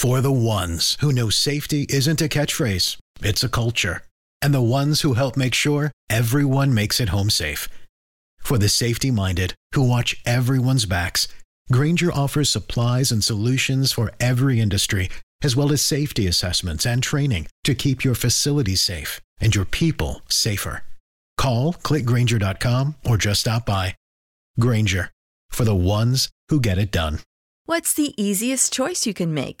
For the ones who know safety isn't a catchphrase, it's a culture. And the ones who help make sure everyone makes it home safe. For the safety minded who watch everyone's backs, Grainger offers supplies and solutions for every industry, as well as safety assessments and training to keep your facilities safe and your people safer. Call clickgrainger.com or just stop by. Grainger for the ones who get it done. What's the easiest choice you can make?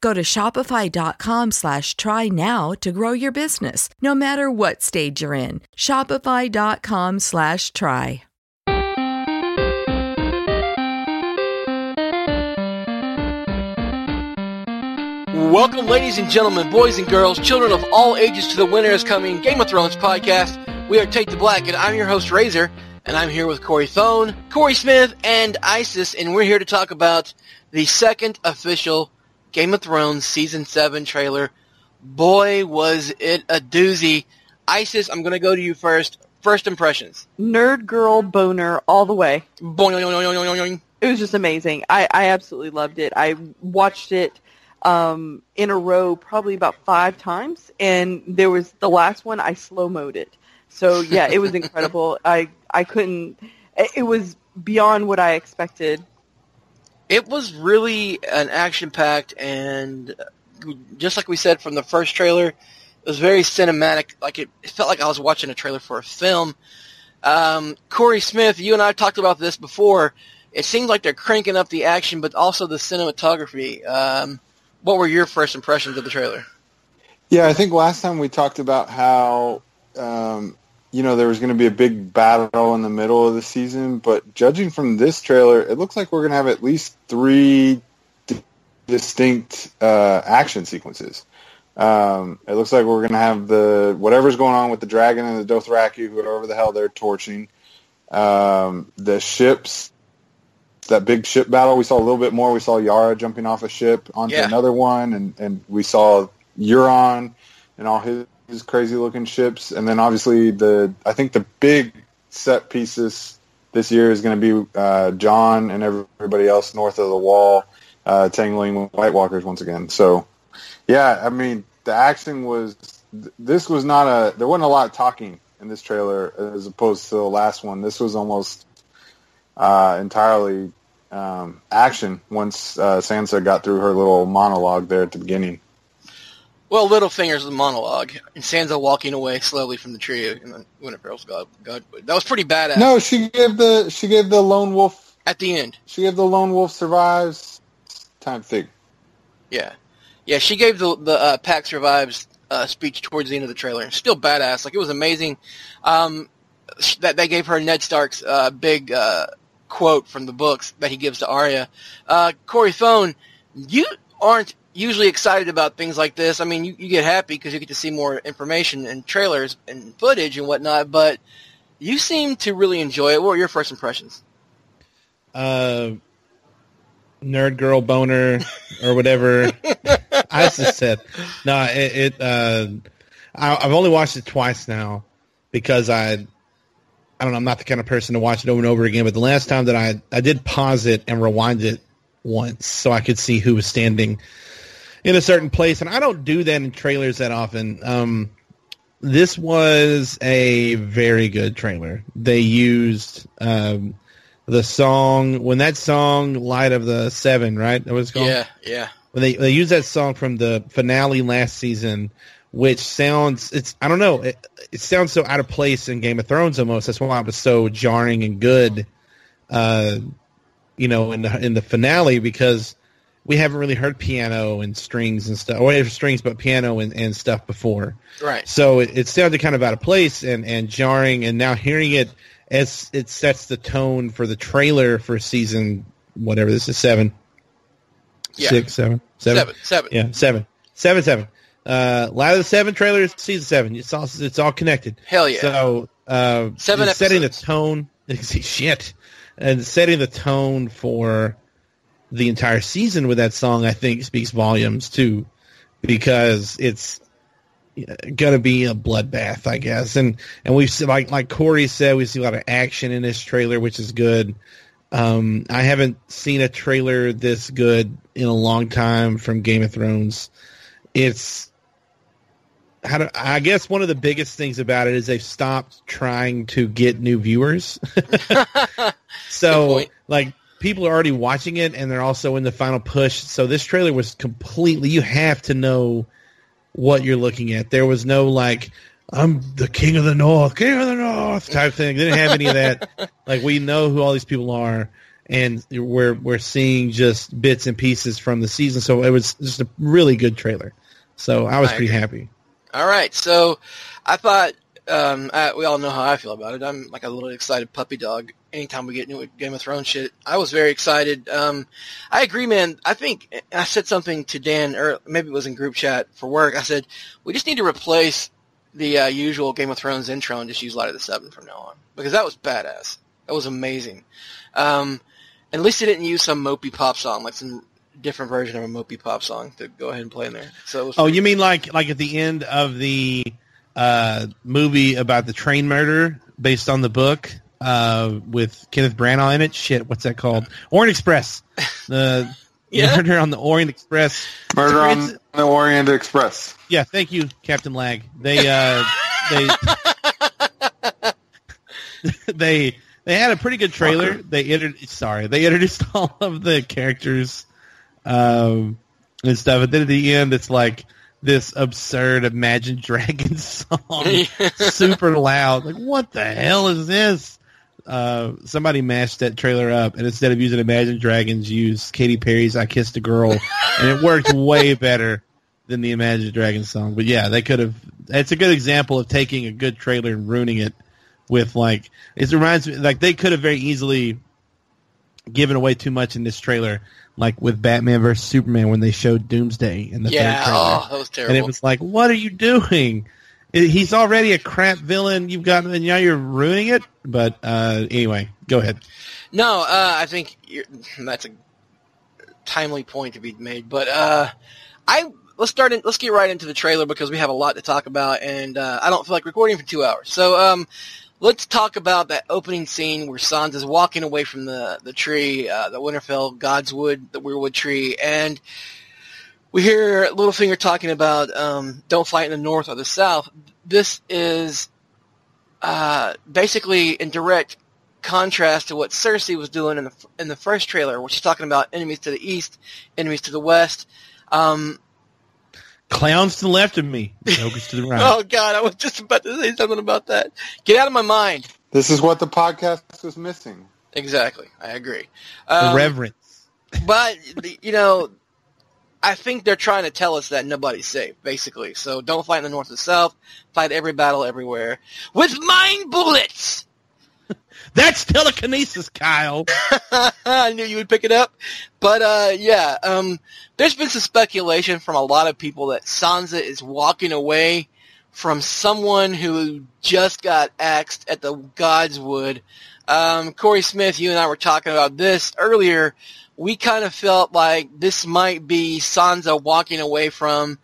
Go to shopify.com slash try now to grow your business, no matter what stage you're in. Shopify.com slash try. Welcome, ladies and gentlemen, boys and girls, children of all ages, to the Winter is Coming Game of Thrones podcast. We are Take the Black, and I'm your host, Razor, and I'm here with Corey Thone, Corey Smith, and Isis, and we're here to talk about the second official Game of Thrones Season 7 trailer. Boy, was it a doozy. Isis, I'm going to go to you first. First impressions. Nerd girl boner all the way. Boing. It was just amazing. I, I absolutely loved it. I watched it um, in a row probably about five times, and there was the last one I slow mode it. So yeah, it was incredible. I I couldn't. It was beyond what I expected. It was really an action-packed and just like we said from the first trailer, it was very cinematic. Like it, it felt like I was watching a trailer for a film. Um, Corey Smith, you and I talked about this before. It seems like they're cranking up the action, but also the cinematography. Um, what were your first impressions of the trailer? Yeah, I think last time we talked about how um, you know there was going to be a big battle in the middle of the season, but judging from this trailer, it looks like we're going to have at least three d- distinct uh, action sequences. Um, it looks like we're going to have the whatever's going on with the dragon and the Dothraki, whoever the hell they're torching. Um, the ships, that big ship battle, we saw a little bit more. We saw Yara jumping off a ship onto Yeah. another one, and, and we saw Euron and all his, his crazy looking ships. And then obviously the I think the big set pieces this year is going to be uh, Jon and everybody else north of the wall uh, tangling with White Walkers once again. So yeah, I mean the action was this was not a there wasn't a lot of talking in this trailer as opposed to the last one. This was almost uh, entirely um, action once uh, Sansa got through her little monologue there at the beginning. Well, Littlefinger's the monologue, and Sansa walking away slowly from the tree, and then Winterfell's God, God, that was pretty badass. No, she gave the she gave the lone wolf at the end, she gave the lone wolf survives time thing. yeah, yeah, she gave the the uh, Pack survives uh, speech towards the end of the trailer. Still badass, like it was amazing. Um, that they gave her Ned Stark's uh, big uh, quote from the books that he gives to Arya. Uh, Corey Phone, you aren't usually excited about things like this. I mean, you, you get happy because you get to see more information and trailers and footage and whatnot, but you seem to really enjoy it. What were your first impressions? uh, nerd girl boner or whatever I just said. No, it. it uh, I, I've only watched it twice now because I, I don't know. I'm not the kind of person to watch it over and over again. But the last time that I, I did pause it and rewind it once so I could see who was standing in a certain place, and I don't do that in trailers that often. Um, this was a very good trailer. They used um, the song when that song "Light of the Seven, right? That was called. Yeah, yeah. When they they used that song from the finale last season, which sounds it's I don't know it, it sounds so out of place in Game of Thrones almost. That's why it was so jarring and good. Uh, you know, in the in the finale because we haven't really heard piano and strings and stuff, or strings, but piano and, and stuff before. Right. So it, it sounded kind of out of place and, and jarring, and now hearing it as it sets the tone for the trailer for season whatever this is seven, Yeah. six, seven, seven, Seven. Seven. yeah, seven, seven, seven. Uh, Ladder of the Seven trailers, season seven. It's all it's all connected. Hell yeah. So uh, setting the tone. Shit, and setting the tone for the entire season with that song, I think speaks volumes too, because it's gonna be a bloodbath, I guess. And and we've seen, like like Corey said, we see a lot of action in this trailer, which is good. Um, I haven't seen a trailer this good in a long time from Game of Thrones. It's how do, I guess one of the biggest things about it is they've stopped trying to get new viewers. So like people are already watching it and they're also in the final push. So this trailer was completely you have to know what you're looking at. There was no like I'm the king of the north, king of the north type thing. They didn't have any of that. like we know who all these people are and we're we're seeing just bits and pieces from the season. So it was just a really good trailer. So I was I pretty happy. All right, so I thought um, I, we all know how I feel about it. I'm like a little excited puppy dog. Anytime we get new Game of Thrones shit, I was very excited. Um, I agree, man. I think I said something to Dan, or maybe it was in group chat for work. I said we just need to replace the uh, usual Game of Thrones intro and just use Light of the Seven from now on because that was badass. That was amazing. Um, at least they didn't use some mopey pop song, like some different version of a mopey pop song to go ahead and play in there. So it was Oh, you mean like like at the end of the uh, movie about the train murder based on the book uh, with Kenneth Branagh in it? Shit, what's that called? Orient Express. The Yeah. murder on the Orient Express. Murder on the Orient Express. Yeah, thank you, Captain Lag. They uh, they they they had a pretty good trailer. They introduced sorry, they introduced all of the characters um, and stuff. And then at the end, it's like this absurd Imagine Dragons song, super loud. Like, what the hell is this? Uh, somebody mashed that trailer up, and instead of using Imagine Dragons, used Katy Perry's "I Kissed a Girl," and it worked way better than the Imagine Dragons song. But yeah, they could have. It's a good example of taking a good trailer and ruining it with like. It reminds me like they could have very easily given away too much in this trailer, like with Batman versus Superman when they showed Doomsday in the yeah, third trailer, oh, that was terrible. and it was like, what are you doing? He's already a crap villain. You've got, and now you're ruining it. But uh, anyway, go ahead. No, uh, I think that's a timely point to be made. But uh, I let's start. In, let's get right into the trailer because we have a lot to talk about, and uh, I don't feel like recording for two hours. So um, let's talk about that opening scene where Sansa's walking away from the the tree, uh, the Winterfell Godswood, the Weirwood tree, and we hear Littlefinger talking about um, don't fight in the north or the south. This is uh, basically in direct contrast to what Cersei was doing in the in the first trailer, where she's talking about enemies to the east, enemies to the west. Um, Clowns to the left of me, jokers to the right. oh God, I was just about to say something about that. Get out of my mind. This is what the podcast was missing. Exactly, I agree. the Um, reverence. but you know, I think they're trying to tell us that nobody's safe, basically. So don't fight in the north or south. Fight every battle everywhere with mind bullets. That's telekinesis, Kyle. I knew you would pick it up. But uh yeah, um there's been some speculation from a lot of people that Sansa is walking away from someone who just got axed at the Godswood. Um Corey Smith, you and I were talking about this earlier. We kind of felt like this might be Sansa walking away from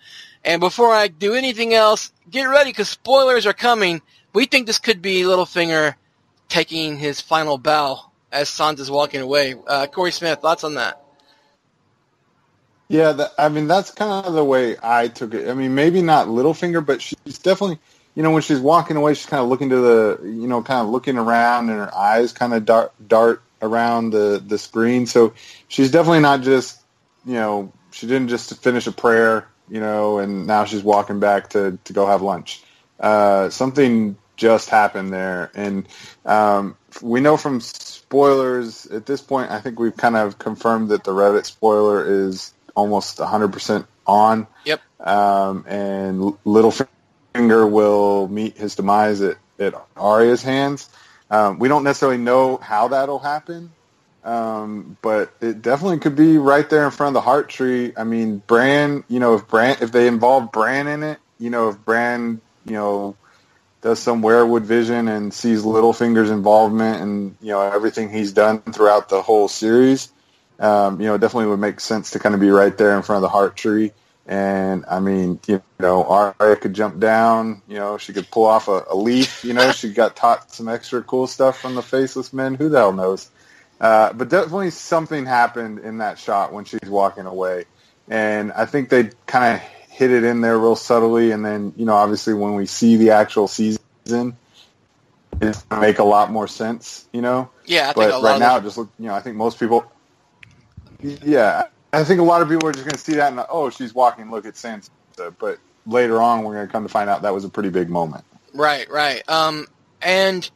and before I do anything else, get ready because spoilers are coming. We think this could be Littlefinger taking his final bow as Sansa's walking away. Uh, Corey Smith, thoughts on that? Yeah, that, I mean that's kind of the way I took it. I mean, maybe not Littlefinger, but she's definitely, you know, when she's walking away, she's kind of looking to the, you know, kind of looking around, and her eyes kind of dart dart around the the screen. So she's definitely not just, you know, she didn't just finish a prayer, you know, and now she's walking back to to go have lunch. Uh, something just happened there. And um, we know from spoilers at this point, I think we've kind of confirmed that the Reddit spoiler is almost 100% on. Yep. Um, and Littlefinger will meet his demise at, at Arya's hands. Um, we don't necessarily know how that'll happen, um, but it definitely could be right there in front of the heart tree. I mean, Bran, you know, if Bran, if they involve Bran in it, you know, if Bran, you know, does some weirwood vision and sees Littlefinger's involvement and you know everything he's done throughout the whole series, um, you know, definitely would make sense to kind of be right there in front of the heart tree. And I mean, you know, Arya could jump down. You know, she could pull off a, a leaf. You know, she got taught some extra cool stuff from the Faceless Men. Who the hell knows? Uh, but definitely something happened in that shot when she's walking away, and I think they kind of hit it in there real subtly. And then, you know, obviously when we see the actual season, it's gonna make a lot more sense. You know. Yeah, I think but right now, just look, you know, I think most people. Yeah, I think a lot of people are just going to see that and oh, she's walking. Look at Sansa. But later on, we're going to come to find out that was a pretty big moment. Right, right. Um, and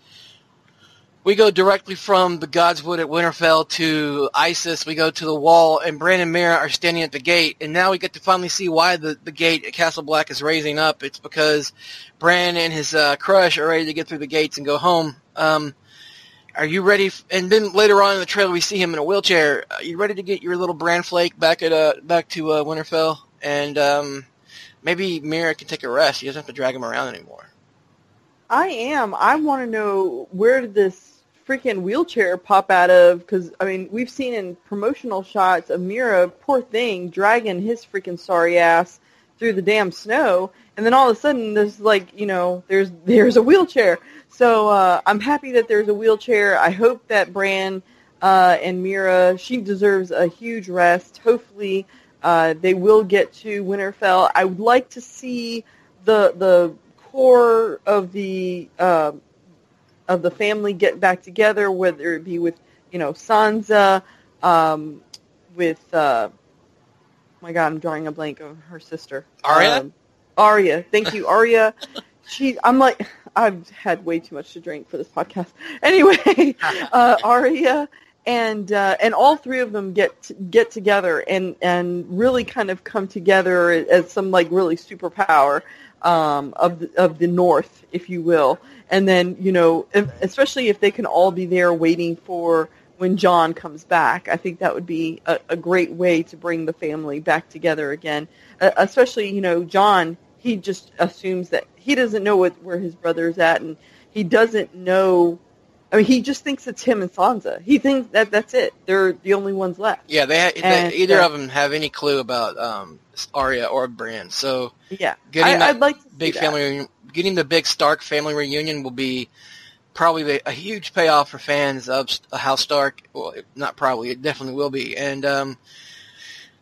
we go directly from the Godswood at Winterfell to Isis. We go to the wall, and Bran and Meera are standing at the gate. And now we get to finally see why the, the gate at Castle Black is raising up. It's because Bran and his uh, crush are ready to get through the gates and go home. Um, are you ready? F- and then later on in the trailer, we see him in a wheelchair. Are you ready to get your little Bran flake back at uh, back to uh, Winterfell? And um, maybe Meera can take a rest. He doesn't have to drag him around anymore. I am. I want to know where did this freaking wheelchair pop out of? Because I mean, we've seen in promotional shots of Meera, poor thing, dragging his freaking sorry ass through the damn snow, and then all of a sudden, there's like, you know, there's there's a wheelchair. So uh, I'm happy that there's a wheelchair. I hope that Bran uh, and Meera, she deserves a huge rest. Hopefully, uh, they will get to Winterfell. I would like to see the the core of the uh, of the family get back together, whether it be with you know Sansa, um, with uh, my God, I'm drawing a blank of her sister Arya? Um, Arya, thank you, Arya. She, I'm like, I've had way too much to drink for this podcast. Anyway, uh, Arya and uh, and all three of them get get together and and really kind of come together as some like really superpower um, of the, of the North, if you will. And then you know, if, especially if they can all be there waiting for when Jon comes back, I think that would be a, a great way to bring the family back together again. Uh, especially you know, Jon, he just assumes that he doesn't know what, where his brother's at, and he doesn't know. I mean, he just thinks it's him and Sansa. He thinks that that's it. They're the only ones left. Yeah, they, ha- they either uh, of them have any clue about um, Arya or Bran. So Yeah, Getting I, that I'd like to big family, reunion, getting the big Stark family reunion will be probably a huge payoff for fans of House Stark. Well, not probably, it definitely will be. And um,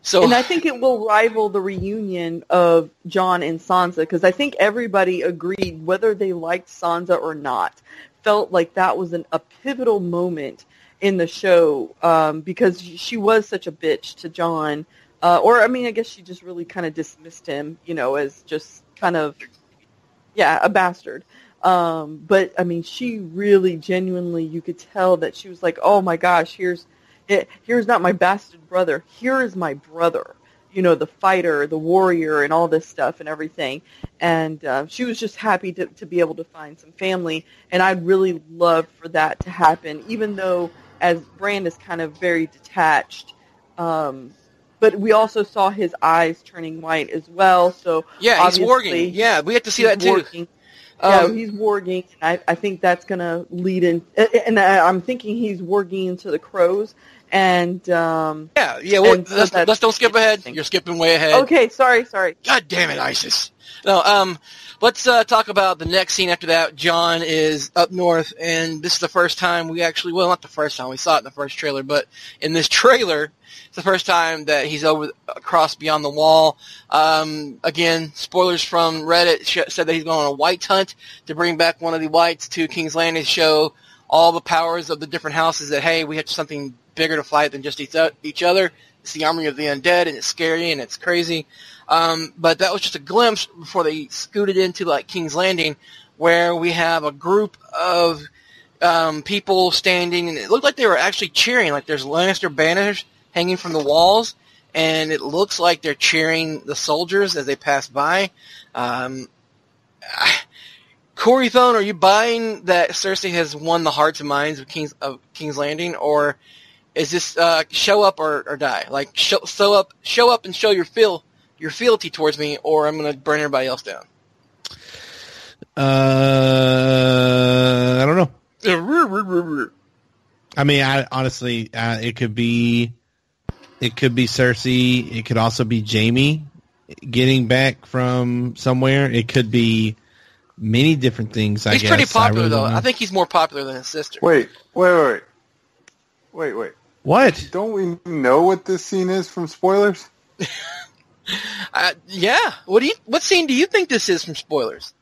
so And I think it will rival the reunion of Jon and Sansa because I think everybody agreed, whether they liked Sansa or not, felt like that was an, a pivotal moment in the show um, because she was such a bitch to Jon. Uh, or, I mean, I guess she just really kind of dismissed him, you know, as just kind of, yeah, a bastard. Um, but, I mean, she really genuinely, you could tell that she was like, oh my gosh, here's it, here's not my bastard brother. Here is my brother. You know, the fighter, the warrior, and all this stuff and everything. And uh, she was just happy to, to be able to find some family. And I'd really love for that to happen, even though as Bran is kind of very detached. Um, but we also saw his eyes turning white as well. So yeah, he's warging. Yeah, we have to see that too. Warging. yeah, Um, he's warging. I, I think that's going to lead in. And I, I'm thinking he's warging into the crows. And um, yeah, yeah. Well, and let's, let's don't skip ahead. You're skipping way ahead. okay, sorry, sorry. God damn it, Isis. No, um, let's uh, talk about the next scene after that. Jon is up north, and this is the first time we actually, well, not the first time, we saw it in the first trailer, but in this trailer, it's the first time that he's over across beyond the wall. Um, again, spoilers from Reddit sh- said that he's going on a white hunt to bring back one of the whites to King's Landing to show all the powers of the different houses that, hey, we have something bigger to fight than just each other. It's the army of the undead, and it's scary, and it's crazy. Um, but that was just a glimpse before they scooted into like King's Landing, where we have a group of um, people standing, and it looked like they were actually cheering. Like there's Lannister banners hanging from the walls, and it looks like they're cheering the soldiers as they pass by. Um, Corey Thone, are you buying that Cersei has won the hearts and minds of King's of King's Landing, or is this uh, show up or, or die? Like show, show up, show up and show your feel your fealty towards me, or I'm going to burn everybody else down. Uh, I don't know. I mean, I honestly, uh, it could be, it could be Cersei. It could also be Jamie getting back from somewhere. It could be many different things. I he's guess. pretty popular I really though. know. I think he's more popular than his sister. Wait, wait, wait, wait, wait, wait. What? Don't we know what this scene is from spoilers? Uh, yeah. What do you? What scene do you think this is from spoilers?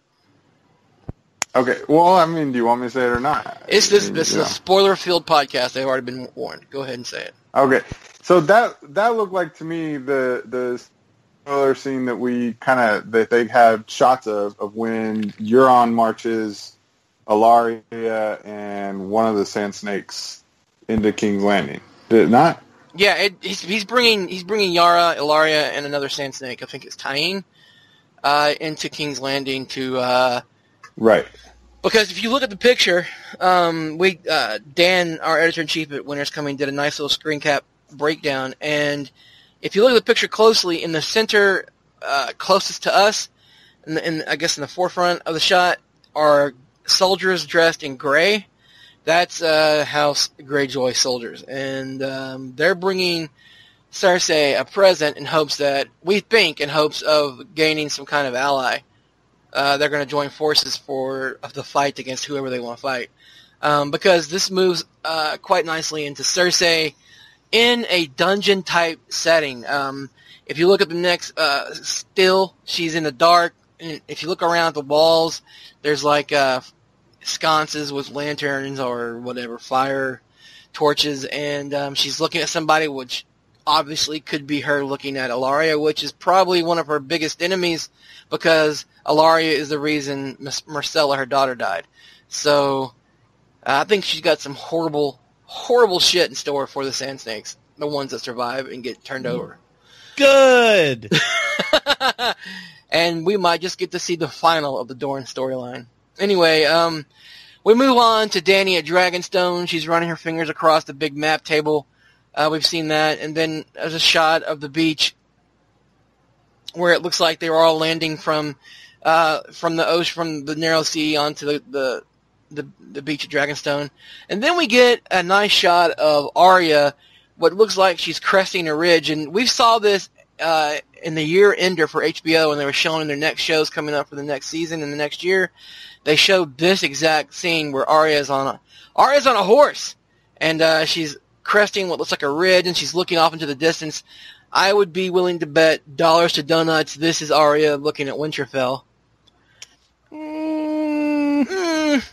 Okay. Well, I mean, do you want me to say it or not? It's this. I mean, This is you a spoiler-filled podcast. They've already been warned. Go ahead and say it. Okay, so that that looked like to me the the spoiler scene that we kind of that they had shots of of when Euron marches Ellaria and one of the Sand Snakes into King's Landing. Did it not? Yeah, it, he's, he's bringing he's bringing Yara, Ellaria, and another Sand Snake. I think it's Tyene uh, into King's Landing to uh, Right. because if you look at the picture, um, we uh, Dan, our editor in chief at Winners Coming, did a nice little screen cap breakdown, and if you look at the picture closely, in the center, uh, closest to us, in I guess in the forefront of the shot, are soldiers dressed in gray. That's uh, House Greyjoy soldiers, and um, they're bringing Cersei a present in hopes that we think in hopes of gaining some kind of ally. Uh, they're going to join forces for the fight against whoever they want to fight, um, because this moves uh, quite nicely into Cersei in a dungeon type setting. Um, if you look at the next uh, still, she's in the dark. And if you look around the walls, there's like uh, sconces with lanterns or whatever, fire torches, and um, she's looking at somebody, which obviously could be her looking at Ellaria, which is probably one of her biggest enemies because Ellaria is the reason Miss Myrcella, her daughter, died. So uh, I think she's got some horrible, horrible shit in store for the Sand Snakes, the ones that survive and get turned over. Good. and we might just get to see the final of the Dorn storyline. Anyway, um, we move on to Dany at Dragonstone. She's running her fingers across the big map table. Uh, we've seen that, and then there's a shot of the beach where it looks like they were all landing from uh, from the ocean, from the narrow sea onto the, the the the beach at Dragonstone, and then we get a nice shot of Arya, what looks like she's cresting a ridge, and we saw this uh, in the year ender for HBO when they were showing their next shows coming up for the next season and the next year. They showed this exact scene where Arya's on a Arya's on a horse, and uh, she's cresting what looks like a ridge, and she's looking off into the distance. I would be willing to bet dollars to donuts this is Arya looking at Winterfell. Mm,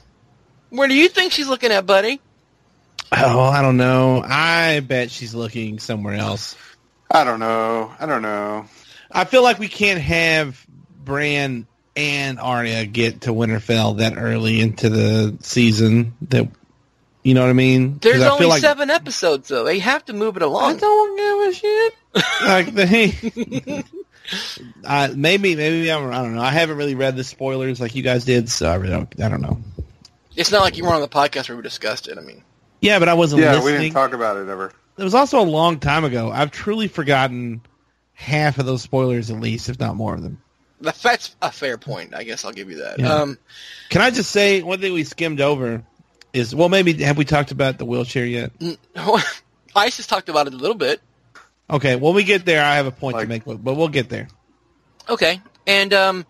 where do you think she's looking at, buddy? Oh, I don't know. I bet she's looking somewhere else. I don't know. I don't know. I feel like we can't have Bran and Arya get to Winterfell that early into the season. That you know what I mean? There's I only feel like, seven episodes, though. They have to move it along. I don't give a shit. like they, uh, maybe maybe I'm, I don't know. I haven't really read the spoilers like you guys did, so I really don't. I don't know. It's not like you were on the podcast where we discussed it. I mean, Yeah, but I wasn't Yeah, we didn't talk about it ever. it was also a long time ago. I've truly forgotten half of those spoilers, at least, if not more of them. That- that's a fair point. I guess I'll give you that. Yeah. Um, Can I just say one thing we skimmed over is well, maybe have we talked about the wheelchair yet? Ice has talked about it a little bit. Okay, when we get there, I have a point Like- to make, but we'll get there. Okay, and um,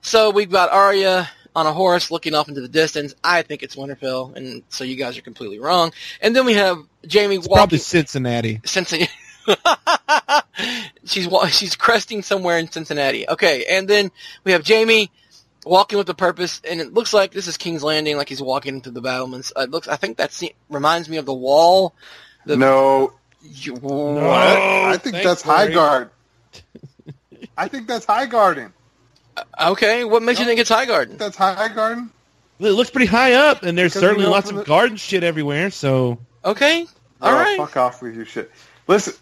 so we've got Arya on a horse looking off into the distance. I think it's Winterfell, and so you guys are completely wrong. And then we have Jamie It's probably. Cincinnati. Cincinnati. she's she's cresting somewhere in Cincinnati. Okay, and then we have Jamie walking with a purpose, and it looks like this is King's Landing, like he's walking into the battlements. Uh, it looks, I think that scene reminds me of the wall. The, no, You- what? I think that's Corey. high guard. I think that's high guarding. Okay, what makes you think it's Highgarden? That's Highgarden. It looks pretty high up, and there's certainly lots from of the- garden shit everywhere. So Okay, all Oh, right. Fuck off with your shit. Listen,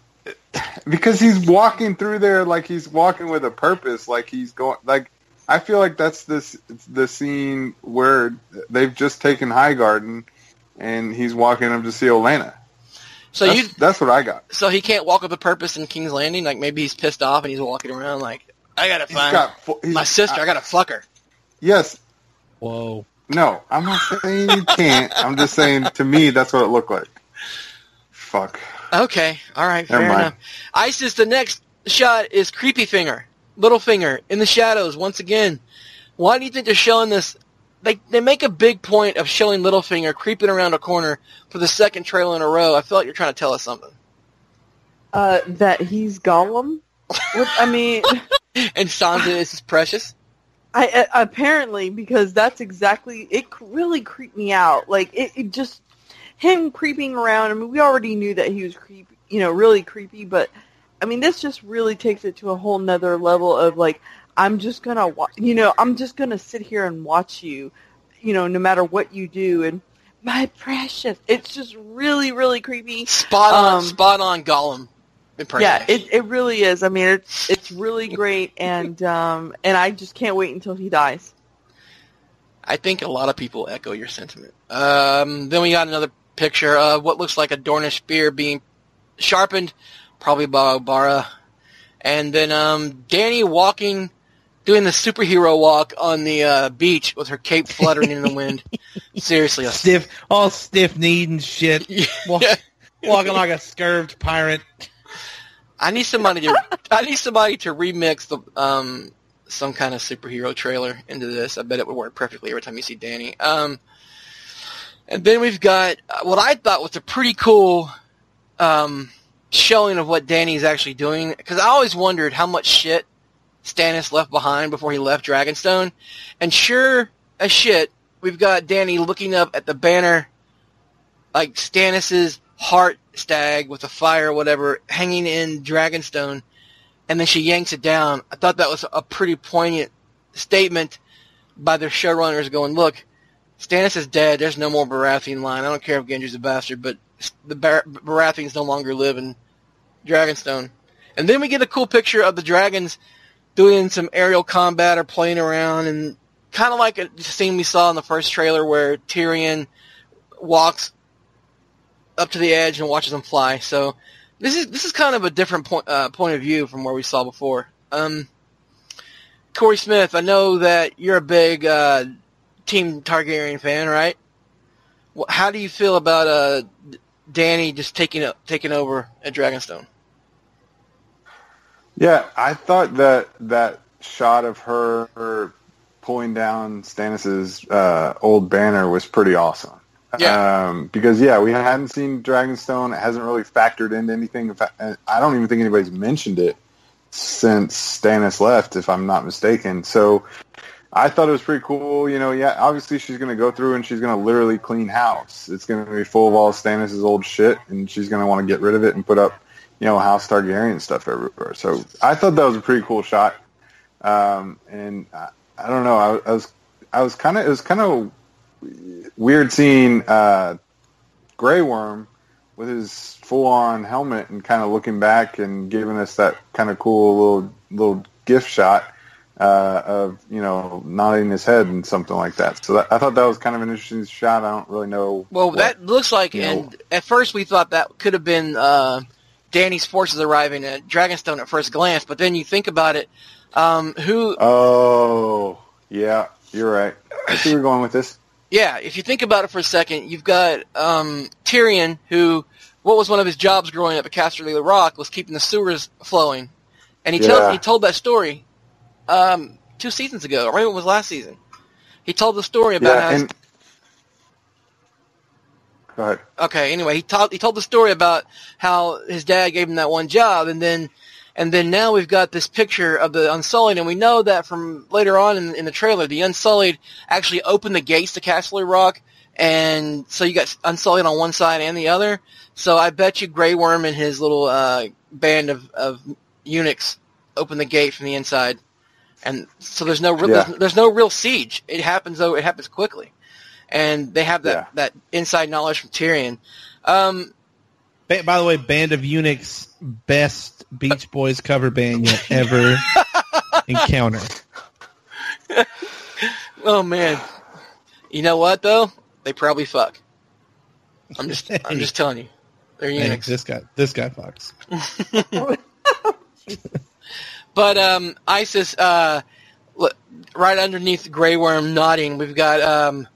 because he's walking through there like he's walking with a purpose, like he's going. Like I feel like that's this the scene where they've just taken Highgarden, and he's walking up to see Olenna. So that's, you, that's what I got. so he can't walk with a purpose in King's Landing. Like maybe he's pissed off and he's walking around like, I gotta He's find got fu- my sister. I gotta fuck her. Yes. whoa, No, I'm not saying you can't. I'm just saying to me that's what it looked like. Fuck. Okay, all right, fair mind. enough. Isis, the next shot is Creepy Finger, Littlefinger in the shadows once again. Why do you think they're showing this? They they make a big point of showing Littlefinger creeping around a corner for the second trailer in a row. I feel like you're trying to tell us something. Uh, that he's Gollum. What, I mean, And Sansa is precious. I uh, apparently because that's exactly it. Really creeped me out. Like it, it just him creeping around. I mean, we already knew that he was creepy, you know, really creepy. But I mean, this just really takes it to a whole nother level of like, I'm just gonna, wa- you know, I'm just gonna sit here and watch you, you know, no matter what you do. And my precious, it's just really, really creepy. Spot on, Um, spot on Gollum. impression. Yeah, it it really is. I mean, it's it's really great, and um, and I just can't wait until he dies. I think a lot of people echo your sentiment. Um, then we got another picture of what looks like a Dornish spear being sharpened, probably by Obara. And then um, Dany walking, doing the superhero walk on the uh, beach with her cape fluttering in the wind. Seriously, a stiff, all stiff kneed and shit, walk, walking like a scurved pirate. I need somebody to I need somebody to remix the um some kind of superhero trailer into this. I bet it would work perfectly every time you see Dany. Um, and then we've got uh, what I thought was a pretty cool um, showing of what Dany's actually doing because I always wondered how much shit Stannis left behind before he left Dragonstone. And sure as shit, we've got Dany looking up at the banner, like Stannis's heart stag with a fire whatever hanging in Dragonstone, and then she yanks it down. I thought that was a pretty poignant statement by their showrunners going, look, Stannis is dead. There's no more Baratheon line. I don't care if Gendry's a bastard, but the Bar- Baratheons no longer live in Dragonstone. And then we get a cool picture of the dragons doing some aerial combat or playing around, and kind of like a scene we saw in the first trailer where Tyrion walks up to the edge and watches them fly. So this is this is kind of a different point uh, point of view from where we saw before. Um, Corey Smith, I know that you're a big uh, Team Targaryen fan, right? How do you feel about uh, Dany just taking taking over at Dragonstone? Yeah, I thought that that shot of her, her pulling down Stannis's uh, old banner was pretty awesome. Yeah. Um, because yeah, we hadn't seen Dragonstone. It hasn't really factored into anything. In fact, I don't even think anybody's mentioned it since Stannis left, if I'm not mistaken. So I thought it was pretty cool. You know, yeah, obviously she's going to go through and she's going to literally clean house. It's going to be full of all Stannis' old shit, and she's going to want to get rid of it and put up, you know, House Targaryen stuff everywhere. So I thought that was a pretty cool shot. Um, and I, I don't know, I, I was, I was kind of, it was kind of weird seeing uh, Grey Worm with his full-on helmet and kind of looking back and giving us that kind of cool little little gift shot uh, of you know nodding his head and something like that. So that, I thought that was kind of an interesting shot. I don't really know. Well, what- that looks like, you know- and at first we thought that could have been uh, Dany's forces arriving at Dragonstone at first glance, but then you think about it, um, who Oh, yeah, you're right. I see where you're going with this. Yeah, if you think about it for a second, you've got um, Tyrion, who what was one of his jobs growing up at Casterly Rock was keeping the sewers flowing, and he Yeah. told he told that story um, two seasons ago, or maybe it was last season. He told the story about Yeah, how. and go ahead. okay, anyway, he told he told the story about how his dad gave him that one job, and then and then now we've got this picture of the Unsullied, and we know that from later on in, in the trailer, the Unsullied actually opened the gates to Castle Rock, and so you got Unsullied on one side and the other. So I bet you Grey Worm and his little uh, band of, of eunuchs opened the gate from the inside. And so there's no real, Yeah. there's, there's no real siege. It happens though. It happens quickly, and they have that Yeah. that inside knowledge from Tyrion. Um, Ba- By the way, Band of Eunuchs, best Beach Boys cover band you'll ever encounter. oh man, you know what though? They probably fuck. I'm just I'm just telling you, they're Hey, eunuchs. this guy, this guy fucks. But um, Isis, uh, right underneath Grey Worm nodding, we've got um,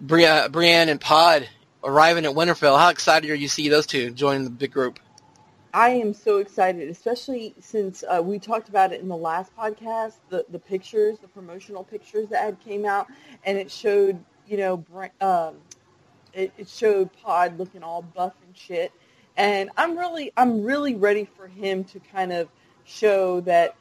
Bri- Brienne and Pod arriving at Winterfell. How excited are you to see those two joining the big group? I am so excited, especially since uh, we talked about it in the last podcast. The the pictures, the promotional pictures that had came out, and it showed you know um, it, it showed Pod looking all buff and shit. And I'm really I'm really ready for him to kind of show that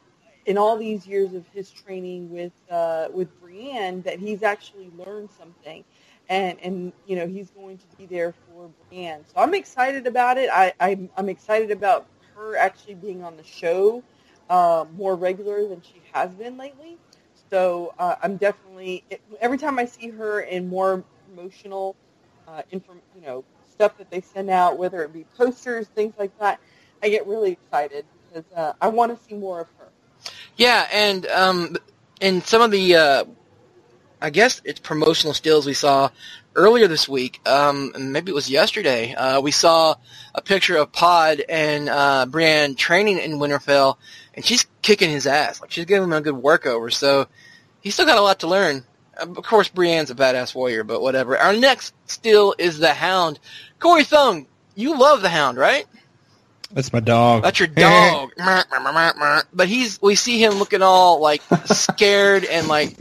in all these years of his training with uh, with Brienne that he's actually learned something. And, and you know he's going to be there for Brienne, so I'm excited about it. I, I'm, I'm excited about her actually being on the show uh, more regular than she has been lately. So uh, I'm definitely every time I see her in more promotional, uh, inform, you know, stuff that they send out, whether it be posters, things like that, I get really excited because uh, I want to see more of her. Yeah, and um, in some of the, uh, I guess it's promotional stills we saw earlier this week, um, maybe it was yesterday. Uh, we saw a picture of Pod and uh, Brienne training in Winterfell, and she's kicking his ass. Like she's giving him a good workover. So he's still got a lot to learn. Of course, Brienne's a badass warrior, but whatever. Our next still is the Hound. Corey Thung, you love the Hound, right? That's my dog. That's your dog. But he's we see him looking all like scared and like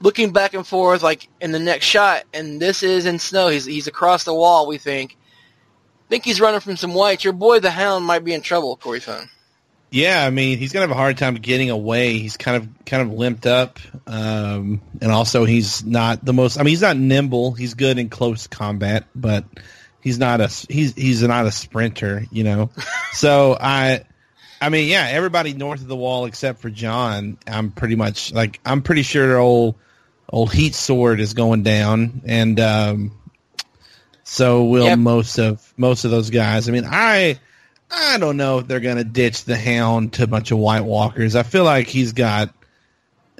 looking back and forth like in the next shot and this is in snow. He's he's across the wall, we think. Think he's running from some whites. Your boy the hound might be in trouble, Corey Thun. Yeah, I mean, he's gonna have a hard time getting away. He's kind of kind of limped up, um, and also he's not the most. I mean, he's not nimble. He's good in close combat, but he's not a he's he's not a sprinter, you know. so I, I mean, yeah, everybody north of the wall except for Jon. I'm pretty much like I'm pretty sure old old heat sword is going down, and um, so will Yep. most of most of those guys. I mean, I. I don't know if they're going to ditch the Hound to a bunch of White Walkers. I feel like he's got,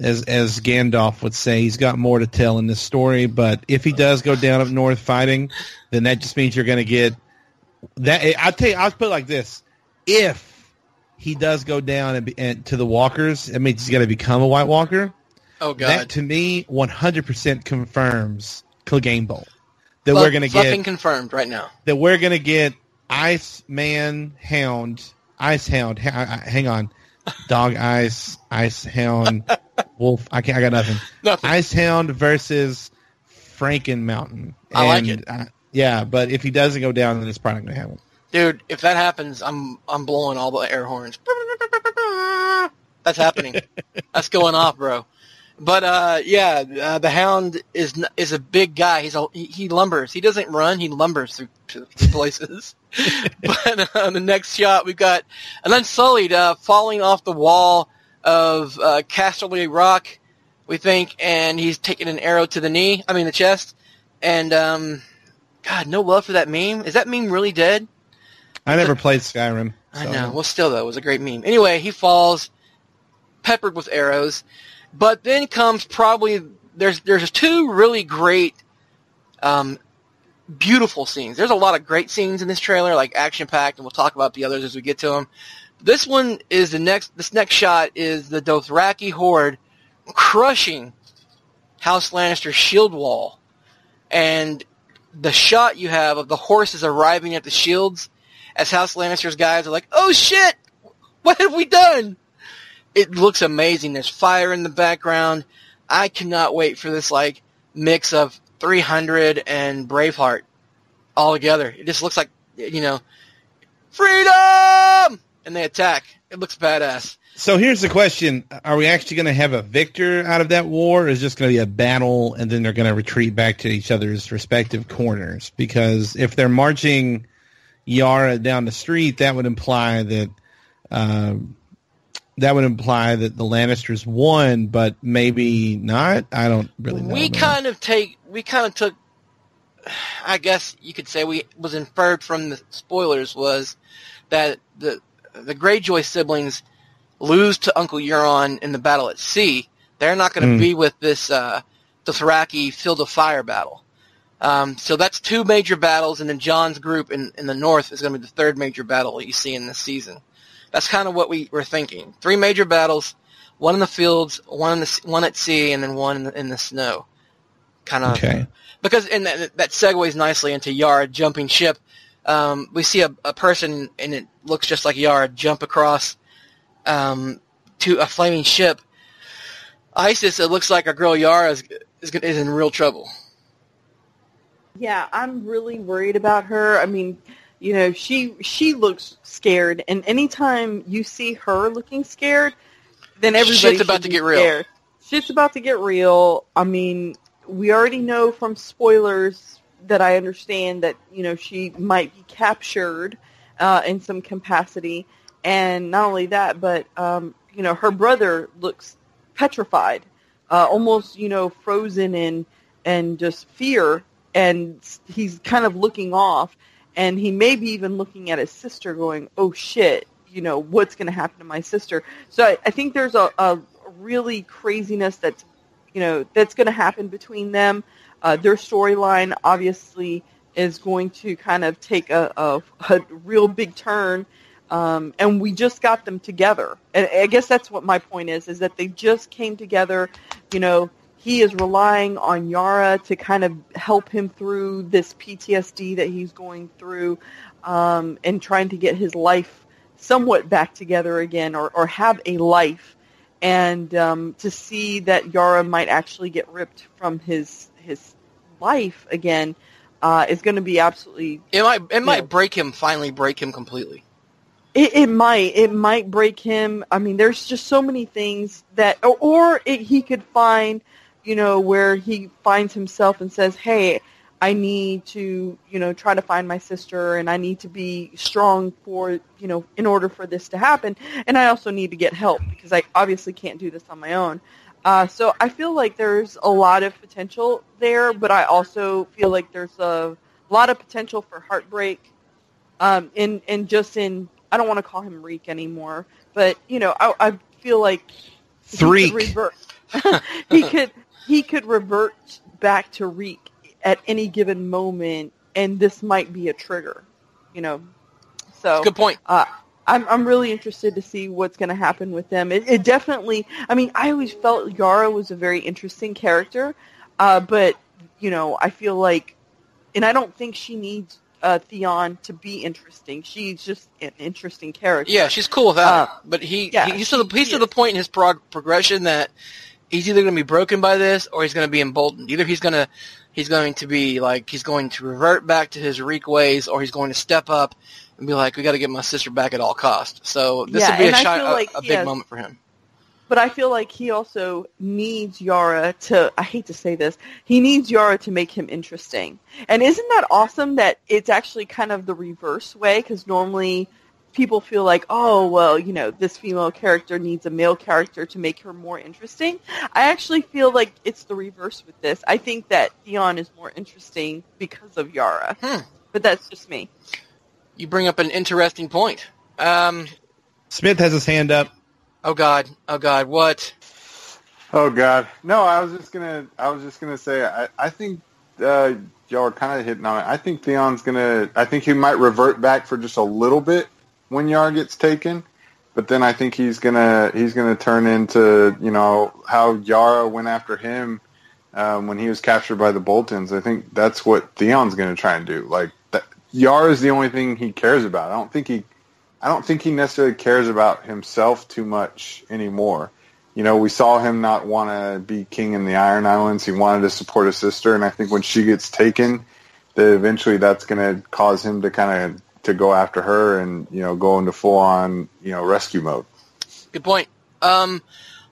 as as Gandalf would say, he's got more to tell in this story. But if he does go down up north fighting, then that just means you're going to get that. Eh, I'll tell you, I'll put it like this: if he does go down and, be, and to the Walkers, it means he's going to become a White Walker. Oh That god. to me, 100% confirms Clegane Bowl. That Fluff- we're going to get confirmed right now. that we're gonna get Ice Man Hound, Ice Hound. ha- hang on, Dog Ice, Ice Hound, Wolf. I can't. I got nothing. Nothing. Ice Hound versus Franken Mountain. I like it. uh, yeah, but if he doesn't go down, then it's probably gonna happen. Dude, if that happens, I'm I'm blowing all the air horns. That's happening. That's going off, bro. But uh, yeah, uh, the Hound is is a big guy. He's a he, he lumbers. He doesn't run. He lumbers through, through places. but uh, the next shot, we've got an Unsullied uh, falling off the wall of uh, Casterly Rock, we think, and he's taking an arrow to the knee. I mean the chest. And um, God, no love for that meme. Is that meme really dead? I never played Skyrim. I know. Well, still though, it was a great meme. Anyway, he falls, peppered with arrows, but then comes probably there's there's two really great, um, beautiful scenes. There's a lot of great scenes in this trailer, like action packed, and we'll talk about the others as we get to them. This one is the next. This next shot is the Dothraki horde crushing House Lannister's shield wall, and the shot you have of the horses arriving at the shields as House Lannister's guys are like, "Oh shit, what have we done?" It looks amazing. There's fire in the background. I cannot wait for this like mix of 300 and Braveheart all together. It just looks like you know, freedom, and they attack. It looks badass. So here's the question: Are we actually going to have a victor out of that war, or is just going to be a battle, and then they're going to retreat back to each other's respective corners? Because if they're marching Yara down the street, that would imply that um, that would imply that the Lannisters won, but maybe not. I don't really know. we kind of take we kind of took i guess you could say we was inferred from the spoilers was that the the greyjoy siblings lose to uncle euron in the battle at sea they're not going to Hmm. be with this uh the Thraki field of fire battle um, so that's two major battles and then john's group in, in the north is going to be the third major battle you see in this season that's kind of what we were thinking three major battles one in the fields one in the one at sea and then one in the, in the snow kind of Okay. because and that, that segues nicely into Yara jumping ship. Um, we see a, a person and it looks just like Yara jump across um, to a flaming ship. Isis, it looks like our girl Yara is, is, is in real trouble. Yeah, I'm really worried about her. I mean, you know, she she looks scared, and anytime you see her looking scared, then everybody Shit's about to get real. scared. Shit's about to get real. I mean, we already know from spoilers that I understand that you know she might be captured uh, in some capacity, and not only that, but um, you know, her brother looks petrified, uh, almost you know frozen in and just fear, and he's kind of looking off, and he may be even looking at his sister, going, "Oh shit." You know what's going to happen to my sister. So I, I think there's a, a really craziness that's you know that's going to happen between them. Uh, their storyline obviously is going to kind of take a, a, a real big turn, um, and we just got them together. And I guess that's what my point is: is that they just came together. You know, he is relying on Yara to kind of help him through this PTSD that he's going through, um, and trying to get his life somewhat back together again, or, or have a life and um, to see that Yara might actually get ripped from his his life again uh, is going to be absolutely. It might it might Yeah. break him finally break him completely. It, it might it might break him. I mean, there's just so many things that, or, or it, he could find, you know, where he finds himself and says, "Hey, I need to, you know, try to find my sister, and I need to be strong for, you know, in order for this to happen, and I also need to get help because I obviously can't do this on my own." Uh, so I feel like there's a lot of potential there, but I also feel like there's a lot of potential for heartbreak, um, in and just in I don't want to call him Reek anymore, but you know I, I feel like he could revert. he could he could revert back to Reek at any given moment, and this might be a trigger, you know. So Good point. uh, I'm I'm really interested to see what's going to happen with them. It, it definitely. I mean, I always felt Yara was a very interesting character, uh, but you know, I feel like, and I don't think she needs uh, Theon to be interesting. She's just an interesting character. Yeah, she's cool with that. Uh, but he, yeah, he he's to the he's she to the point in his prog- progression that he's either going to be broken by this or he's going to be emboldened. Either he's going to he's going to be like he's going to revert back to his Reek ways, or he's going to step up and be like, we got to get my sister back at all costs. So this Yeah, would be a, and I shy, feel a, a big moment for him. But I feel like he also needs Yara to, I hate to say this, he needs Yara to make him interesting. And isn't that awesome that it's actually kind of the reverse way? Because normally people feel like, oh, well, you know, this female character needs a male character to make her more interesting. I actually feel like it's the reverse with this. I think that Theon is more interesting because of Yara. Hmm. But that's just me. You bring up an interesting point. Um, Smith has his hand up. oh God, oh God, what? Oh God, no! I was just gonna, I was just gonna say, I, I think uh, y'all are kind of hitting on it. I think Theon's gonna, I think he might revert back for just a little bit when Yara gets taken, but then I think he's gonna, he's gonna turn into, you know, how Yara went after him um, when he was captured by the Boltons. I think that's what Theon's gonna try and do. Like that, Yara is the only thing he cares about. I don't think he, I don't think he necessarily cares about himself too much anymore you know, we saw him not want to be king in the Iron Islands. He wanted to support his sister, and I think when she gets taken, that eventually that's going to cause him to kind of to go after her and you know go into full on you know rescue mode. Good point. Um,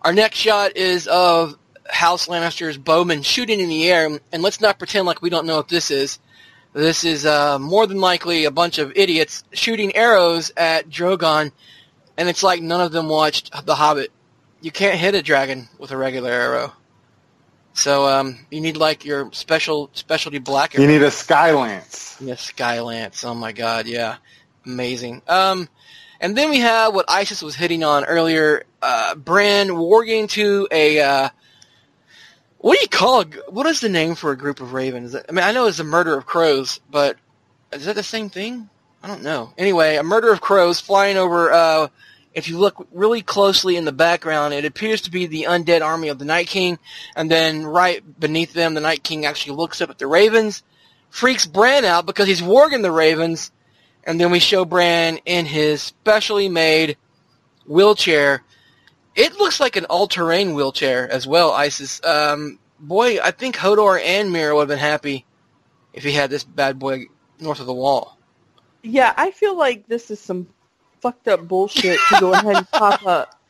our next shot is of House Lannister's bowman shooting in the air, and let's not pretend like we don't know what this is. This is uh, more than likely a bunch of idiots shooting arrows at Drogon and it's like none of them watched The Hobbit. You can't hit a dragon with a regular arrow. So um, you need like your special specialty black. You need a Skylance. Yes, Skylance. Oh my god, yeah. Amazing. Um, and then we have what Isis was hitting on earlier, uh, Bran warging to a, uh, what do you call it? What is the name for a group of ravens? I mean, I know it's a murder of crows, but is that the same thing? I don't know. Anyway, a murder of crows flying over, uh, if you look really closely in the background, it appears to be the undead army of the Night King, and then right beneath them, the Night King actually looks up at the ravens, freaks Bran out because he's warging the ravens, and then we show Bran in his specially made wheelchair. It looks like an all-terrain wheelchair as well, Isis. Um, boy, I think Hodor and Meera would have been happy if he had this bad boy north of the wall. Yeah, I feel like this is some fucked up bullshit to go ahead and pop up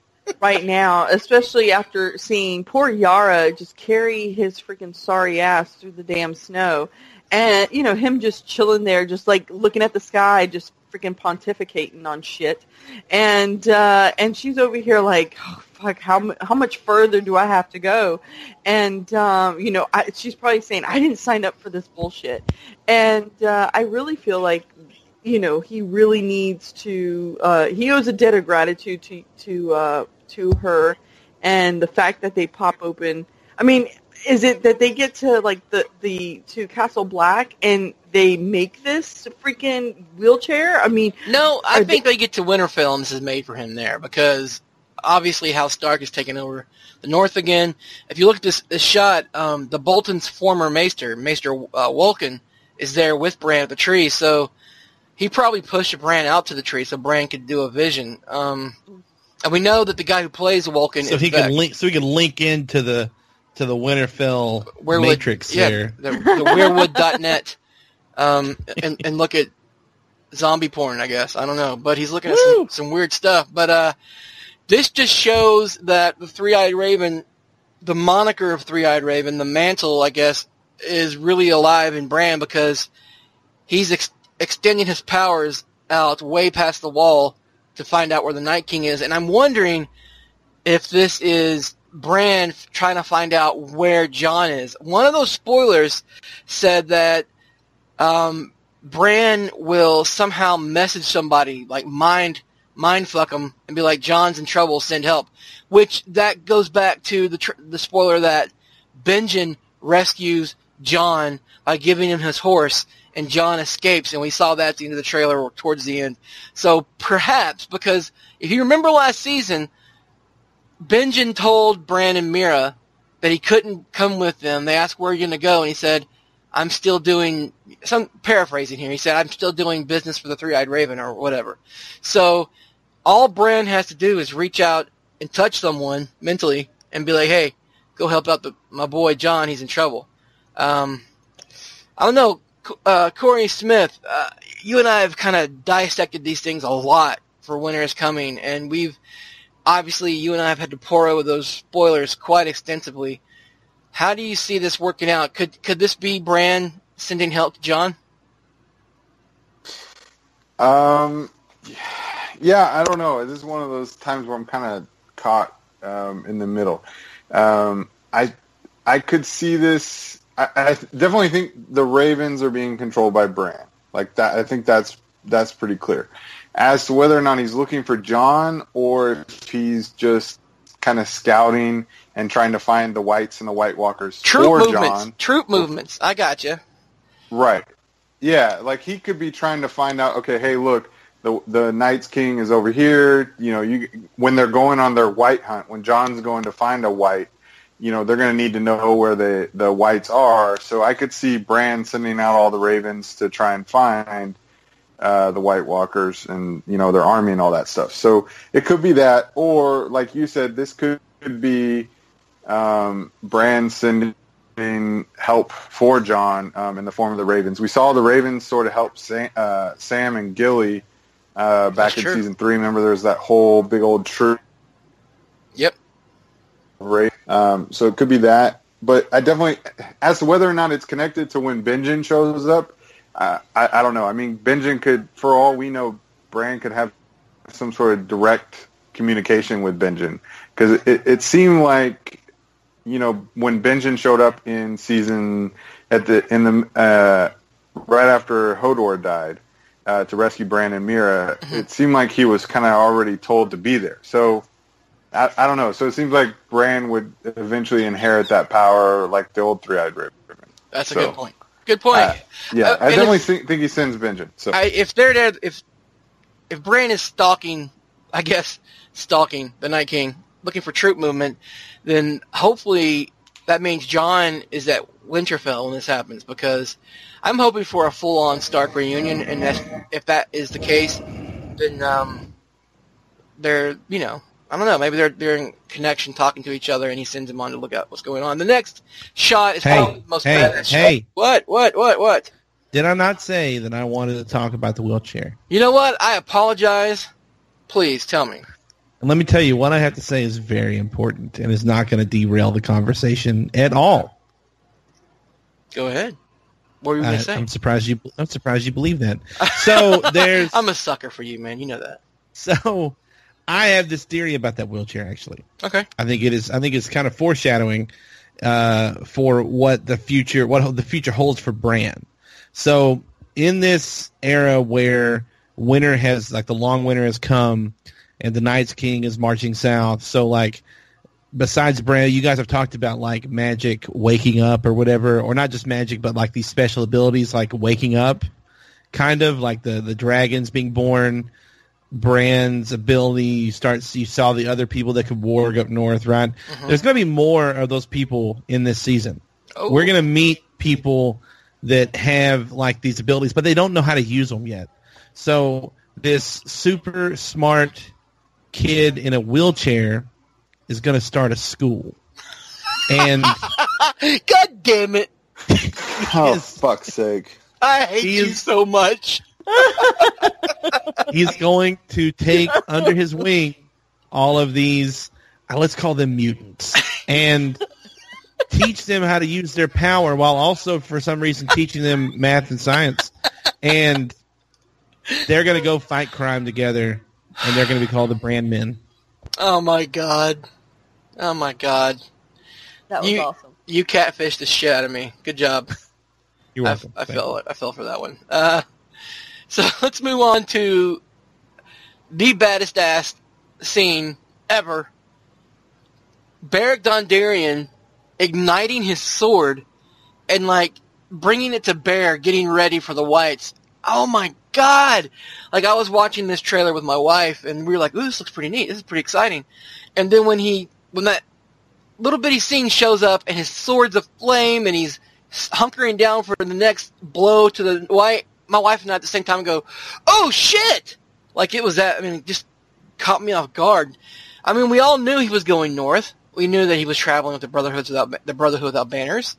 right now, especially after seeing poor Yara just carry his freaking sorry ass through the damn snow. And, you know, him just chilling there, just like looking at the sky, just freaking pontificating on shit. And, uh, and she's over here like, oh, fuck, how, how much further do I have to go? And, um, you know, I, she's probably saying, I didn't sign up for this bullshit. And, uh, I really feel like you know he really needs to uh he owes a debt of gratitude to to uh to her and the fact that they pop open i mean is it that they get to like the the to castle black and they make this freaking wheelchair i mean No, I think they get to Winterfell and this is made for him there because obviously House Stark is taking over the North again. If you look at this, this shot, um, the Bolton's former maester, Maester uh, is there with Bran at the tree. So he probably pushed Bran out to the tree so Bran could do a vision. Um, and we know that the guy who plays Wolkan so is he can link. So he can link into the to the Winterfell Weirwood- matrix yeah, there. The, the weirwood.net, um, and, and look at zombie porn, I guess. I don't know. But he's looking at some, some weird stuff. But uh, this just shows that the Three-Eyed Raven, the moniker of Three-Eyed Raven, the mantle, I guess, is really alive in Bran because he's ex- extending his powers out way past the wall to find out where the Night King is. And I'm wondering if this is Bran trying to find out where Jon is. One of those spoilers said that um, Bran will somehow message somebody, like mind mind fuck them, and be like, "Jon's in trouble, send help." Which that goes back to the tr- the spoiler that Benjen rescues Jon by giving him his horse, and Jon escapes, and we saw that at the end of the trailer or towards the end. So perhaps because if you remember last season, Benjen told Bran and Meera that he couldn't come with them. They asked where are you going to go, and he said, "I'm still doing." Some paraphrasing here. He said, "I'm still doing business for the Three-Eyed Raven or whatever." So all Bran has to do is reach out and touch someone mentally and be like, "Hey, go help out the, my boy Jon. He's in trouble." Um, I don't know, uh, Corey Smith. Uh, you and I have kind of dissected these things a lot for Winter is Coming, and we've obviously you and I have had to pour over those spoilers quite extensively. How do you see this working out? Could could this be Bran sending help to Jon? Um, yeah, I don't know. This is one of those times where I'm kind of caught um, in the middle. Um, I I could see this. I, I definitely think the Ravens are being controlled by Bran. Like that, I think that's that's pretty clear. As to whether or not he's looking for Jon or if he's just kind of scouting and trying to find the Whites and the White Walkers Troop for movements. Jon. Troop movements. I got you. Right. Yeah, like he could be trying to find out. Okay, hey, look, the the Knights King is over here. You know, you when they're going on their white hunt, when Jon's going to find a white, you know, they're going to need to know where the the whites are. So I could see Bran sending out all the ravens to try and find uh, the White Walkers and you know their army and all that stuff. So it could be that, or like you said, this could, be um, Bran sending help for Jon um, in the form of the Ravens. We saw the Ravens sort of help Sam, uh, Sam and Gilly uh, back That's in true. season three. Remember, there was that whole big old troop. Ra- Um, so it could be that, but I definitely, as to whether or not it's connected to when Benjen shows up, uh, I, I don't know. I mean, Benjen could, for all we know, Bran could have some sort of direct communication with Benjen because it, it seemed like you know when Benjen showed up in season at the in the uh, right after Hodor died uh, to rescue Bran and Meera, it seemed like he was kind of already told to be there. So I, I don't know. So it seems like Bran would eventually inherit that power, like the old three-eyed raven. That's a So, good point. Good point. uh, Yeah, Uh, I definitely if- think, think he sends Benjen. So I, if they're there, if if Bran is stalking, I guess stalking the Night King, looking for troop movement, then hopefully that means Jon is at Winterfell when this happens because I'm hoping for a full-on Stark reunion, and that's, if that is the case, then um, they're you know I don't know maybe they're they're in connection talking to each other, and he sends him on to look at what's going on. The next shot is Hey, probably the most hey, badass shot. hey. What what what what? Did I not say that I wanted to talk about the wheelchair? You know what? I apologize. Please tell me. And let me tell you, what I have to say is very important and is not going to derail the conversation at all. Go ahead. What were you going to say? I'm surprised you. I'm surprised you believe that. So there's. I'm a sucker for you, man. You know that. so I have this theory about that wheelchair. Actually, Okay. I think it is. I think it's kind of foreshadowing uh, for what the future, what the future holds for Bran. So in this era where winter has, like the long winter has come, and the Night's King is marching south. So like, besides Bran, you guys have talked about like magic waking up or whatever, or not just magic, but like these special abilities like waking up, kind of like the the dragons being born. Bran's ability, you start you saw the other people that could warg up north, right? Mm-hmm. There's going to be more of those people in this season. Oh. We're going to meet people that have like these abilities, but they don't know how to use them yet. So this super smart kid in a wheelchair is going to start a school, and God damn it! oh fuck's sake! I hate you so much. he's going to take under his wing all of these uh, let's call them mutants and teach them how to use their power while also for some reason teaching them math and science and they're going to go fight crime together and they're going to be called the brand men Oh my god. Oh my god. That was You- awesome. You catfished the shit out of me. Good job. you're I, welcome I Thank fell. I fell for that one. Uh, so let's move on to the baddest ass scene ever. Beric Dondarrion igniting his sword and like bringing it to bear, getting ready for the whites. Oh my god! Like I was watching this trailer with my wife, and we were like, "Ooh, this looks pretty neat. This is pretty exciting." And then when he, when that little bitty scene shows up, and his sword's aflame, and he's hunkering down for the next blow to the white, my wife and I at the same time go, "Oh shit!" Like it was that. I mean, it just caught me off guard. I mean, we all knew he was going north. We knew that he was traveling with the Brotherhoods without the Brotherhood without banners,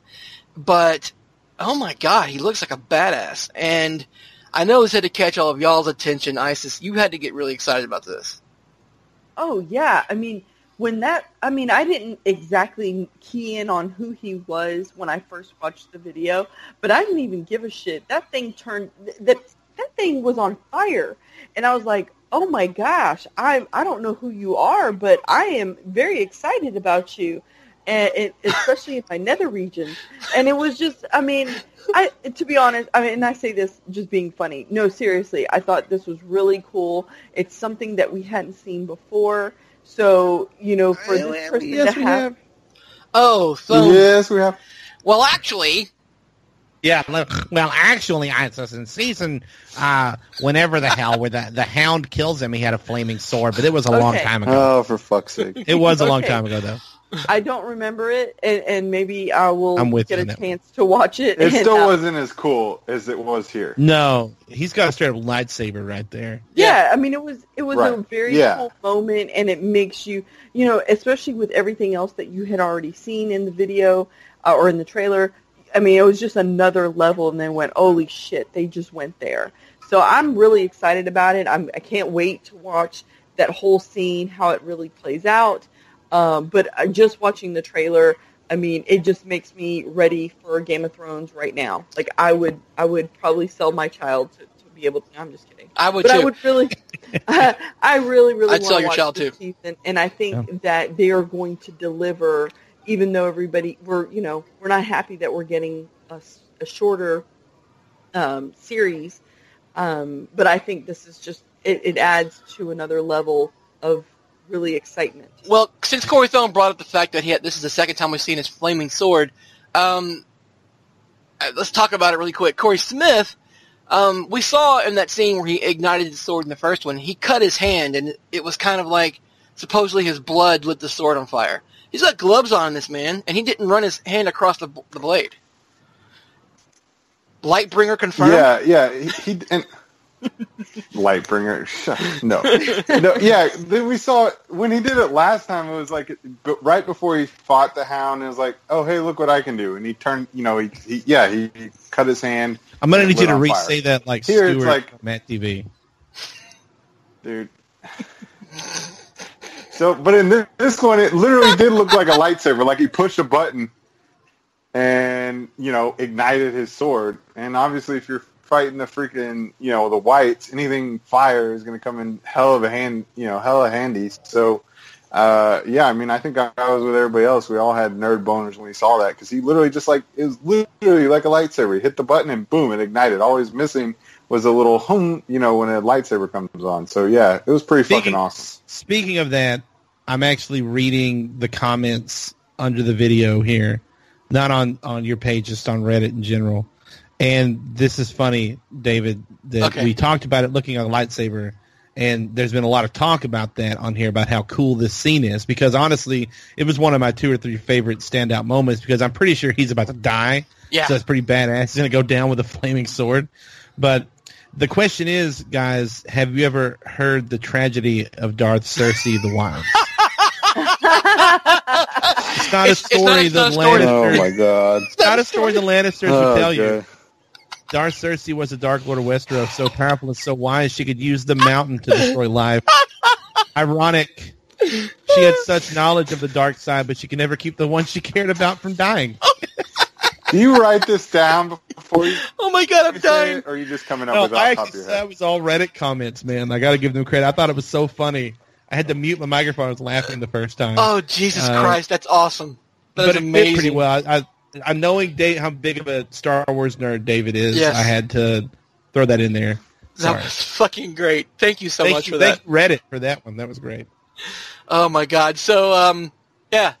but oh my god, he looks like a badass. And I know this had to catch all of y'all's attention. Isis, you had to get really excited about this. Oh yeah, I mean when that I mean I didn't exactly key in on who he was when I first watched the video, but I didn't even give a shit. That thing turned that that thing was on fire. And I was like, "Oh my gosh, I I don't know who you are, but I am very excited about you." And it, especially in my nether region. And it was just I mean, I to be honest, I mean, and I say this just being funny. No, seriously, I thought this was really cool. It's something that we hadn't seen before. So you know, for this person yes to we have, have Oh, so yes, we have. well, actually, Yeah, well, actually, I was in season uh, whenever the hell where the the hound kills him, he had a flaming sword, but it was a long time ago. Oh, for fuck's sake! It was a long time ago, though. I don't remember it, and, and maybe I will I'm with get a on that chance to watch it. It and, still uh, wasn't as cool as it was here. No, he's got a straight up lightsaber right there. Yeah, I mean, it was it was a very Yeah. cool moment, and it makes you, you know, especially with everything else that you had already seen in the video uh, or in the trailer. I mean, it was just another level, and then went, holy shit, they just went there. So I'm really excited about it. I'm I can't wait to watch that whole scene, how it really plays out. Um, but uh, just watching the trailer, I mean, it just makes me ready for Game of Thrones right now. Like I would, I would probably sell my child to, to be able to. I'm just kidding. I would but too. I would really, I really, really I'd want sell to your watch child, this too. season, and I think that they are going to deliver. Even though everybody, we're you know, we're not happy that we're getting a shorter um, series, um, but I think this is just it, it adds to another level of really excitement. Well, since Corey Thone brought up the fact that he had, this is the second time we've seen his flaming sword, um, uh, let's talk about it really quick. Corey Smith, um, we saw in that scene where he ignited the sword in the first one, he cut his hand, and it was kind of like supposedly his blood lit the sword on fire. He's got gloves on, this man, and he didn't run his hand across the, the blade. Lightbringer confirmed. Yeah, yeah. He, he and Lightbringer. No, no. Yeah, then we saw when he did it last time. It was like right before he fought the Hound. It was like, oh hey, look what I can do. And he turned. You know, he, he yeah, he, he cut his hand. I'm gonna need you to on re-say that like Here Stuart it's like- Matt TV. dude. So, but in this, this one, it literally did look like a lightsaber. Like he pushed a button and, you know, ignited his sword. And obviously, if you're fighting the freaking, you know, the whites, anything fire is going to come in hell of a hand, you know, hella handy. So, uh, yeah, I mean, I think I, I was with everybody else. We all had nerd boners when we saw that because he literally just like, it was literally like a lightsaber. He hit the button and boom, it ignited. All he's missing was a little hum, you know, when a lightsaber comes on. So yeah, it was pretty fucking awesome. Speaking of that, I'm actually reading the comments under the video here, not on on your page, just on Reddit in general. And this is funny, David, that Okay. we talked about it looking on a lightsaber, and there's been a lot of talk about that on here about how cool this scene is. Because honestly, it was one of my two or three favorite standout moments because I'm pretty sure he's about to die. Yeah. So it's pretty badass. He's gonna go down with a flaming sword. But the question is, guys, have you ever heard the tragedy of Darth Cersei the Wild? It's not a It's- it's story it's the not a. Lannisters. Oh my god. It's not a story the Lannisters Oh, would tell you. God. Darth Cersei was a Dark Lord of Westeros, so powerful and so wise she could use the mountain to destroy life. Ironic. She had such knowledge of the dark side, but she could never keep the one she cared about from dying. Do you write this down before you Oh my god, I'm dying. it, or are you just coming up No, with it I off top of actually, your that was all Reddit comments, man. I got to give them credit. I thought it was so funny. I had to mute my microphone. I was laughing the first time. Oh Jesus Uh, Christ, that's awesome. That but is it fit amazing. pretty well. I, I, I knowing Dave, how big of a Star Wars nerd David is, Yes. I had to throw that in there. That was fucking great. Thank you so thank much you, for that. thank you, Reddit for that one. That was great. Oh my god. So um yeah.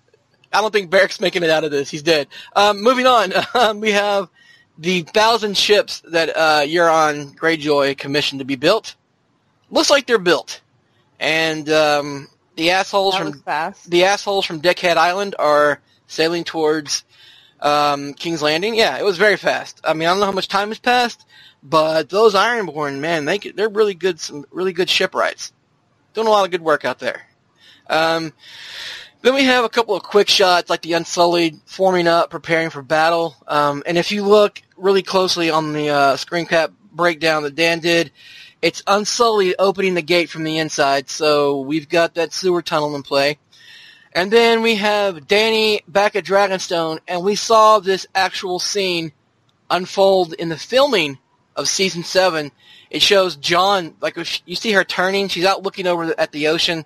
I don't think Beric's making it out of this. He's dead. Um, moving on, um, we have the thousand ships that uh, Euron Greyjoy commissioned to be built. Looks like they're built, and um, the assholes That from was fast. the assholes from Deckhead Island are sailing towards um, King's Landing. Yeah, it was very fast. I mean, I don't know how much time has passed, but those Ironborn, man, they they're really good. Some really good shipwrights. Doing a lot of good work out there. Um, then we have a couple of quick shots, like the Unsullied forming up, preparing for battle. Um, and if you look really closely on the uh, screen cap breakdown that Dan did, it's Unsullied opening the gate from the inside. So we've got that sewer tunnel in play. And then we have Dany back at Dragonstone, and we saw this actual scene unfold in the filming of season seven. It shows Jon, like you see her turning, she's out looking over at the ocean,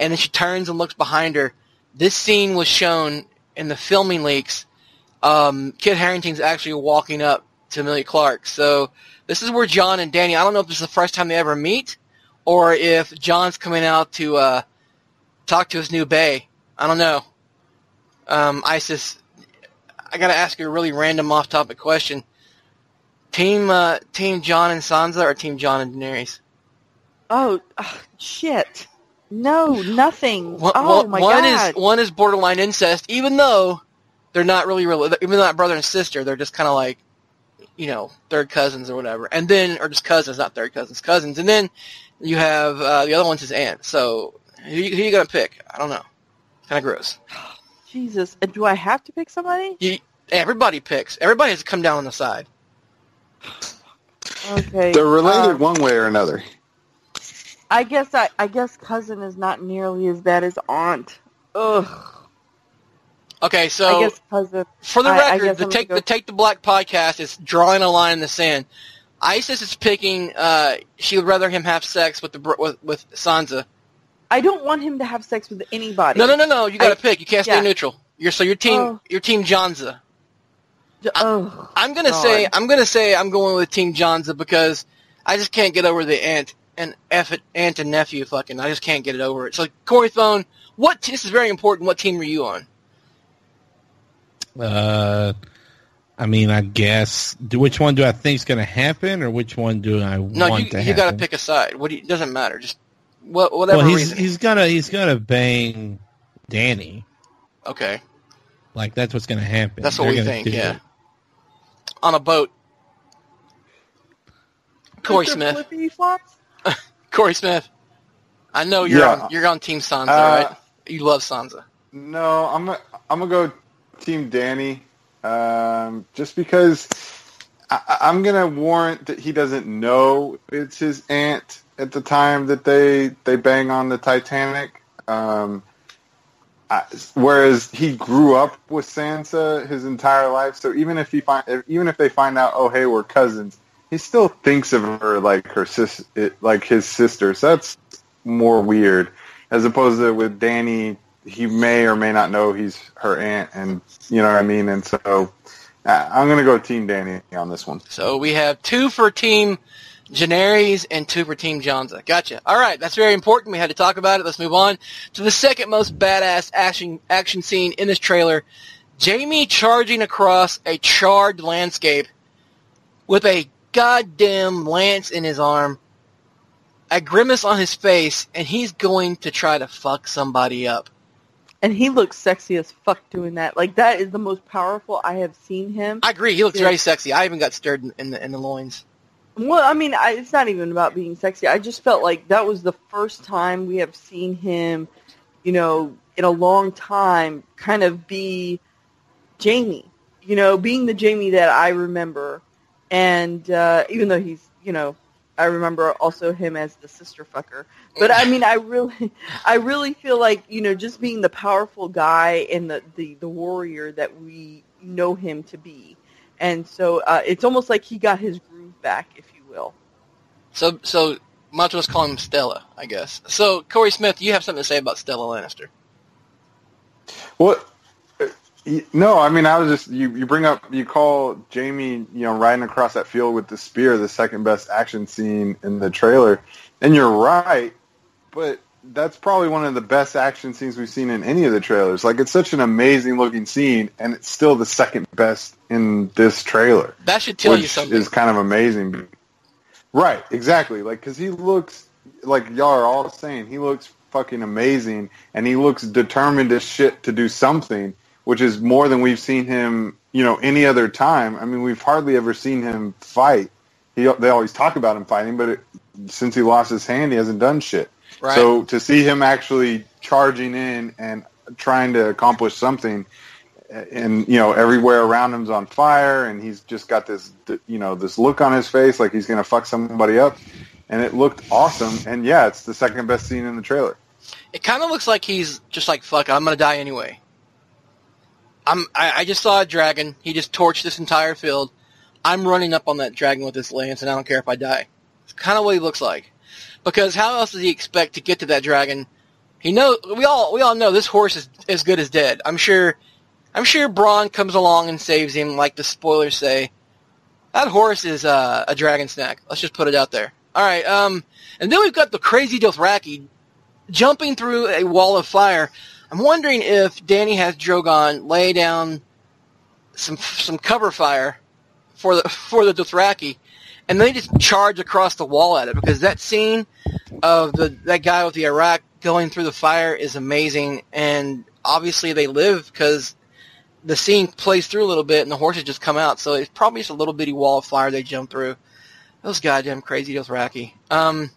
and then she turns and looks behind her. This scene was shown in the filming leaks. Um, Kit Harington's actually walking up to Emilia Clarke. So this is where Jon and Dany. I don't know if this is the first time they ever meet, or if Jon's coming out to uh, talk to his new bay. I don't know. Um, Isis, I gotta ask you a really random off-topic question. Team uh, Team Jon and Sansa or Team Jon and Daenerys? Oh, shit. No, nothing. One, oh my one god. is one is borderline incest, even though they're not really real. Even though not brother and sister, they're just kind of like, you know, third cousins or whatever. And then, or just cousins, not third cousins, cousins. And then you have uh, the other one's his aunt. So who, you- who you gonna pick? I don't know. Kind of gross. Jesus. And do I have to pick somebody? You, everybody picks. Everybody has to come down on the side. Okay. They're related um, one way or another. I guess I, I guess cousin is not nearly as bad as aunt. Ugh. Okay, so I guess cousin. for the I- I record, guess the I'm take gonna the Take the Black podcast is drawing a line in the sand. Isis is picking. Uh, she would rather him have sex with the with, with Sansa. I don't want him to have sex with anybody. No, no, no, no. You got to pick. You can't stay yeah. neutral. You're so your team. Oh. Your team Jonsa. J- Oh, I'm gonna God. say I'm gonna say I'm going with Team Jonsa because I just can't get over the aunt and F it, aunt and nephew fucking. I just can't get it over it. So Corey Phone, what this is very important. What team are you on? Uh, I mean, I guess. Do, which one do I think is going to happen, or which one do I No, want you to you happen? got to pick a side. What do you, it doesn't matter. Just what whatever Well, he's reason. he's gonna he's gonna bang Dany. okay, Like that's what's gonna happen. that's what They're we think. Yeah, it. on a boat. Corey Smith. Corey Smith. I know you're Yeah. on you're on Team Sansa, Uh, right? You love Sansa. No, I'm gonna, I'm gonna go Team Dany, um, just because I, I- I'm gonna warrant that he doesn't know it's his aunt at the time that they they bang on the Titanic. Um, I, whereas he grew up with Sansa his entire life, so even if he find even if they find out, oh hey, we're cousins, he still thinks of her like her sis, like his sister. So that's more weird, as opposed to with Dany, he may or may not know he's her aunt, and you know what I mean. And so uh, I'm gonna go Team Dany on this one. So we have two for Team Jonerys and two for Team Jonsa. Gotcha. All right, that's very important. We had to talk about it. Let's move on to the second most badass action action scene in this trailer. Jaime charging across a charred landscape with a goddamn lance in his arm, a grimace on his face, and he's going to try to fuck somebody up. And he looks sexy as fuck doing that. Like that is the most powerful I have seen him. I agree. He looks Yeah. very sexy. I even got stirred in, in the in the loins. Well, I mean, I, it's not even about being sexy. I just felt like that was the first time we have seen him, you know, in a long time, kind of be Jaime. You know, being the Jaime that I remember, and uh, even though he's, you know, I remember also him as the sister fucker. But I mean, I really, I really feel like you know, just being the powerful guy and the the, the warrior that we know him to be. And so uh, it's almost like he got his back, if you will. So, so might as well call him Stella, I guess. So, Corey Smith, you have something to say about Stella Lannister? Well, uh, No, I mean I was just you. You bring up you call Jaime, you know, riding across that field with the spear the second best action scene in the trailer, and you're right, but that's probably one of the best action scenes we've seen in any of the trailers. Like it's such an amazing looking scene, and it's still the second best in this trailer, That should tell you something. is kind of amazing. Right, exactly. Like because he looks like y'all are all saying he looks fucking amazing, and he looks determined as shit to do something which is more than we've seen him, you know, any other time. I mean, we've hardly ever seen him fight. He, they always talk about him fighting, but it, since he lost his hand, he hasn't done shit. Right. So to see him actually charging in and trying to accomplish something, uh, and you know, everywhere around him's on fire, and he's just got this, you know, this look on his face like he's gonna fuck somebody up, and it looked awesome. And yeah, it's the second best scene in the trailer. It kind of looks like he's just like, fuck, I'm gonna die anyway. I'm, I, I just saw a dragon. He just torched this entire field. I'm running up on that dragon with this lance, and I don't care if I die. It's kind of what he looks like. Because how else does he expect to get to that dragon? He know we all we all know this horse is as good as dead. I'm sure. I'm sure Bronn comes along and saves him, like the spoilers say. That horse is uh, a dragon snack. Let's just put it out there. All right. Um, and then we've got the crazy Dothraki jumping through a wall of fire. I'm wondering if Dany has Drogon lay down some some cover fire for the for the Dothraki, and they just charge across the wall at it because that scene of the that guy with the arakh going through the fire is amazing, and obviously they live because the scene plays through a little bit and the horses just come out, so it's probably just a little bitty wall of fire they jump through. Those goddamn crazy Dothraki. Um,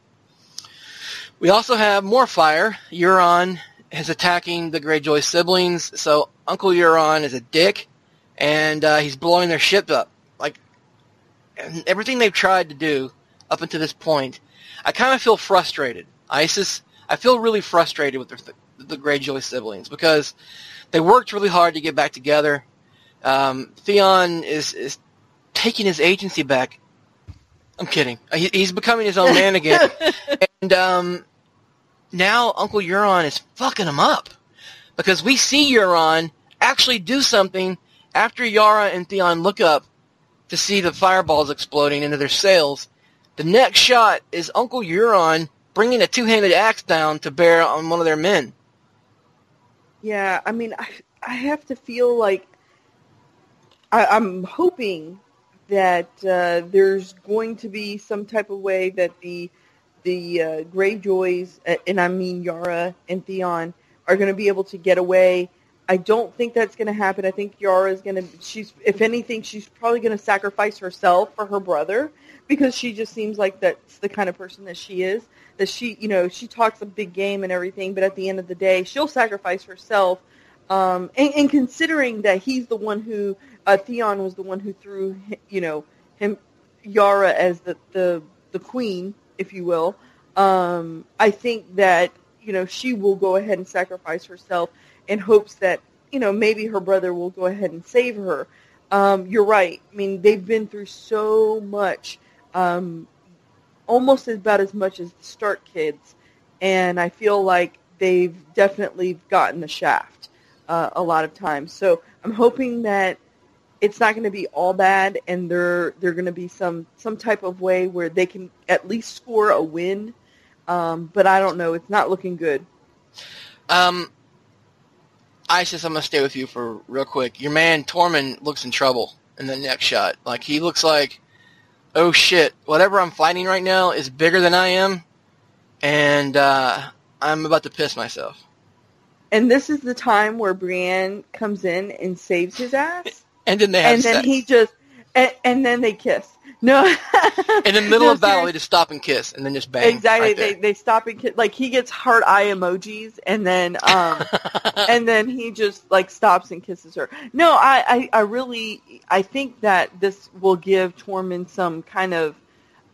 we also have more fire. Euron is attacking the Greyjoy siblings. So Uncle Euron is a dick, and uh, he's blowing their ship up. And everything they've tried to do up until this point, I kind of feel frustrated. Isis, I feel really frustrated with the, the Greyjoy siblings because they worked really hard to get back together. Um, Theon is is taking his agency back I'm kidding. He, he's becoming his own man again, and um, now Uncle Euron is fucking him up because we see Euron actually do something after Yara and Theon look up to see the fireballs exploding into their sails. The next shot is Uncle Euron bringing a two-handed axe down to bear on one of their men. Yeah, I mean, I, I have to feel like I, I'm hoping that uh, there's going to be some type of way that the the uh, Greyjoys, and I mean Yara and Theon, are going to be able to get away. I don't think that's going to happen. I think Yara is going to. She's, if anything, she's probably going to sacrifice herself for her brother because she just seems like that's the kind of person that she is. That she, you know, she talks a big game and everything, but at the end of the day, she'll sacrifice herself. Um, and, and considering that he's the one who uh, Theon was the one who threw, you know, him Yara as the the the queen, if you will. Um, I think that you know she will go ahead and sacrifice herself in hopes that you know maybe her brother will go ahead and save her. Um, you're right. I mean, they've been through so much, um, almost about as much as the Stark kids, and I feel like they've definitely gotten the shaft uh, a lot of times. So I'm hoping that it's not going to be all bad, and there there going to be some some type of way where they can at least score a win. Um, but I don't know. It's not looking good. Um, Isis, I'm gonna stay with you for real quick. Your man Tormund looks in trouble in the next shot. Like he looks like, oh shit, whatever I'm fighting right now is bigger than I am, and uh, I'm about to piss myself. And this is the time where Brienne comes in and saves his ass. And then they have and then he just and, and then they kiss. No, in the middle No, of battle, they just stop and kiss, and then just bang. exactly. right they they stop and kiss. Like he gets heart eye emojis, and then um and then he just like stops and kisses her. No, I, I, I really I think that this will give Tormund some kind of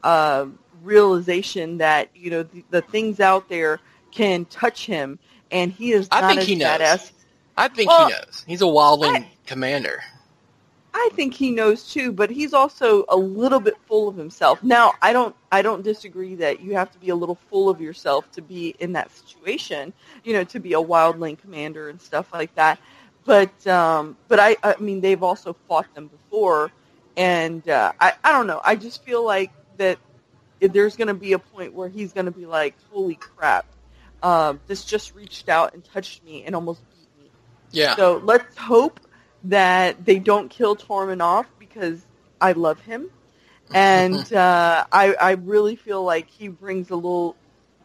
uh, realization that you know the, the things out there can touch him, and he is I not think as he knows. badass. I think Well, he knows. He's a wildling I- commander. I think he knows too, but he's also a little bit full of himself. Now, I don't I don't disagree that you have to be a little full of yourself to be in that situation, you know, to be a wildling commander and stuff like that. But um but I I mean they've also fought them before and uh I I don't know. I just feel like that if there's going to be a point where he's going to be like, "Holy crap. Um this just reached out and touched me and almost beat me." Yeah. So let's hope that they don't kill Tormund off because I love him, and uh, I I really feel like he brings a little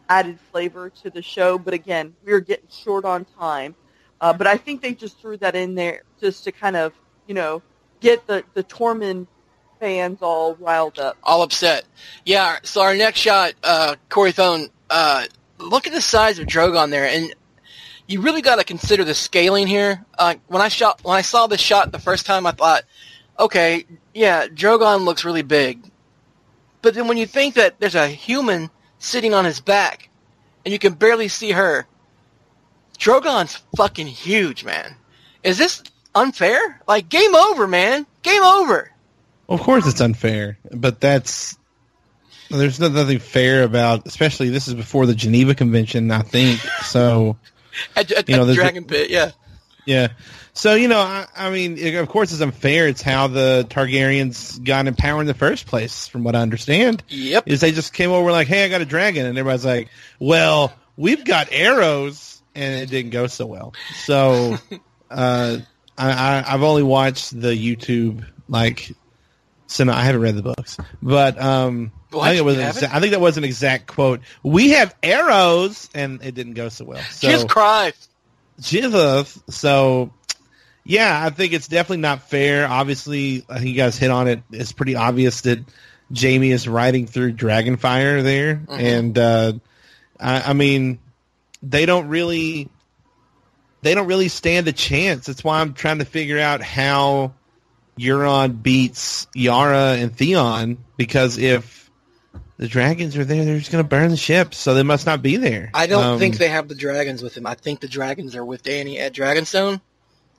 added flavor to the show. But again, we're getting short on time. Uh, but I think they just threw that in there just to kind of you know get the the Tormund fans all riled up. all upset. Yeah, so our next shot, uh, Corey Thone, uh, look at the size of Drogon there, and you really got to consider the scaling here. Uh, when I shot, when I saw this shot the first time, I thought, okay, yeah, Drogon looks really big, but then when you think that there's a human sitting on his back, and you can barely see her, Drogon's fucking huge, man. Is this unfair? Like, game over, man. Game over. Of course, it's unfair, but that's there's nothing fair about. Especially this is before the Geneva Convention, I think. So At, at, You know, at Dragon Pit, yeah. yeah, so you know, I, I mean, it- of course, it's unfair. It's how the Targaryens got in power in the first place, from what I understand. Yep. Is they just came over like, hey, I got a dragon, and everybody's like, well, we've got arrows, and it didn't go so well. So uh, I, I, I've only watched the YouTube like. So no, I haven't read the books, but um, What? I think it was. You An haven't? exa- I think that was an exact quote. We have arrows, and it didn't go so well. So Jesus Christ. Jesus. So, yeah, I think it's definitely not fair. Obviously, I think you guys hit on it. It's pretty obvious that Jaime is riding through Dragonfire there, and uh, I, I mean, they don't really, they don't really stand a chance. That's why I'm trying to figure out how Euron beats Yara and Theon because if the dragons are there, they're just going to burn the ship, so they must not be there. I don't Um, think they have the dragons with him. I think the dragons are with Dany at Dragonstone,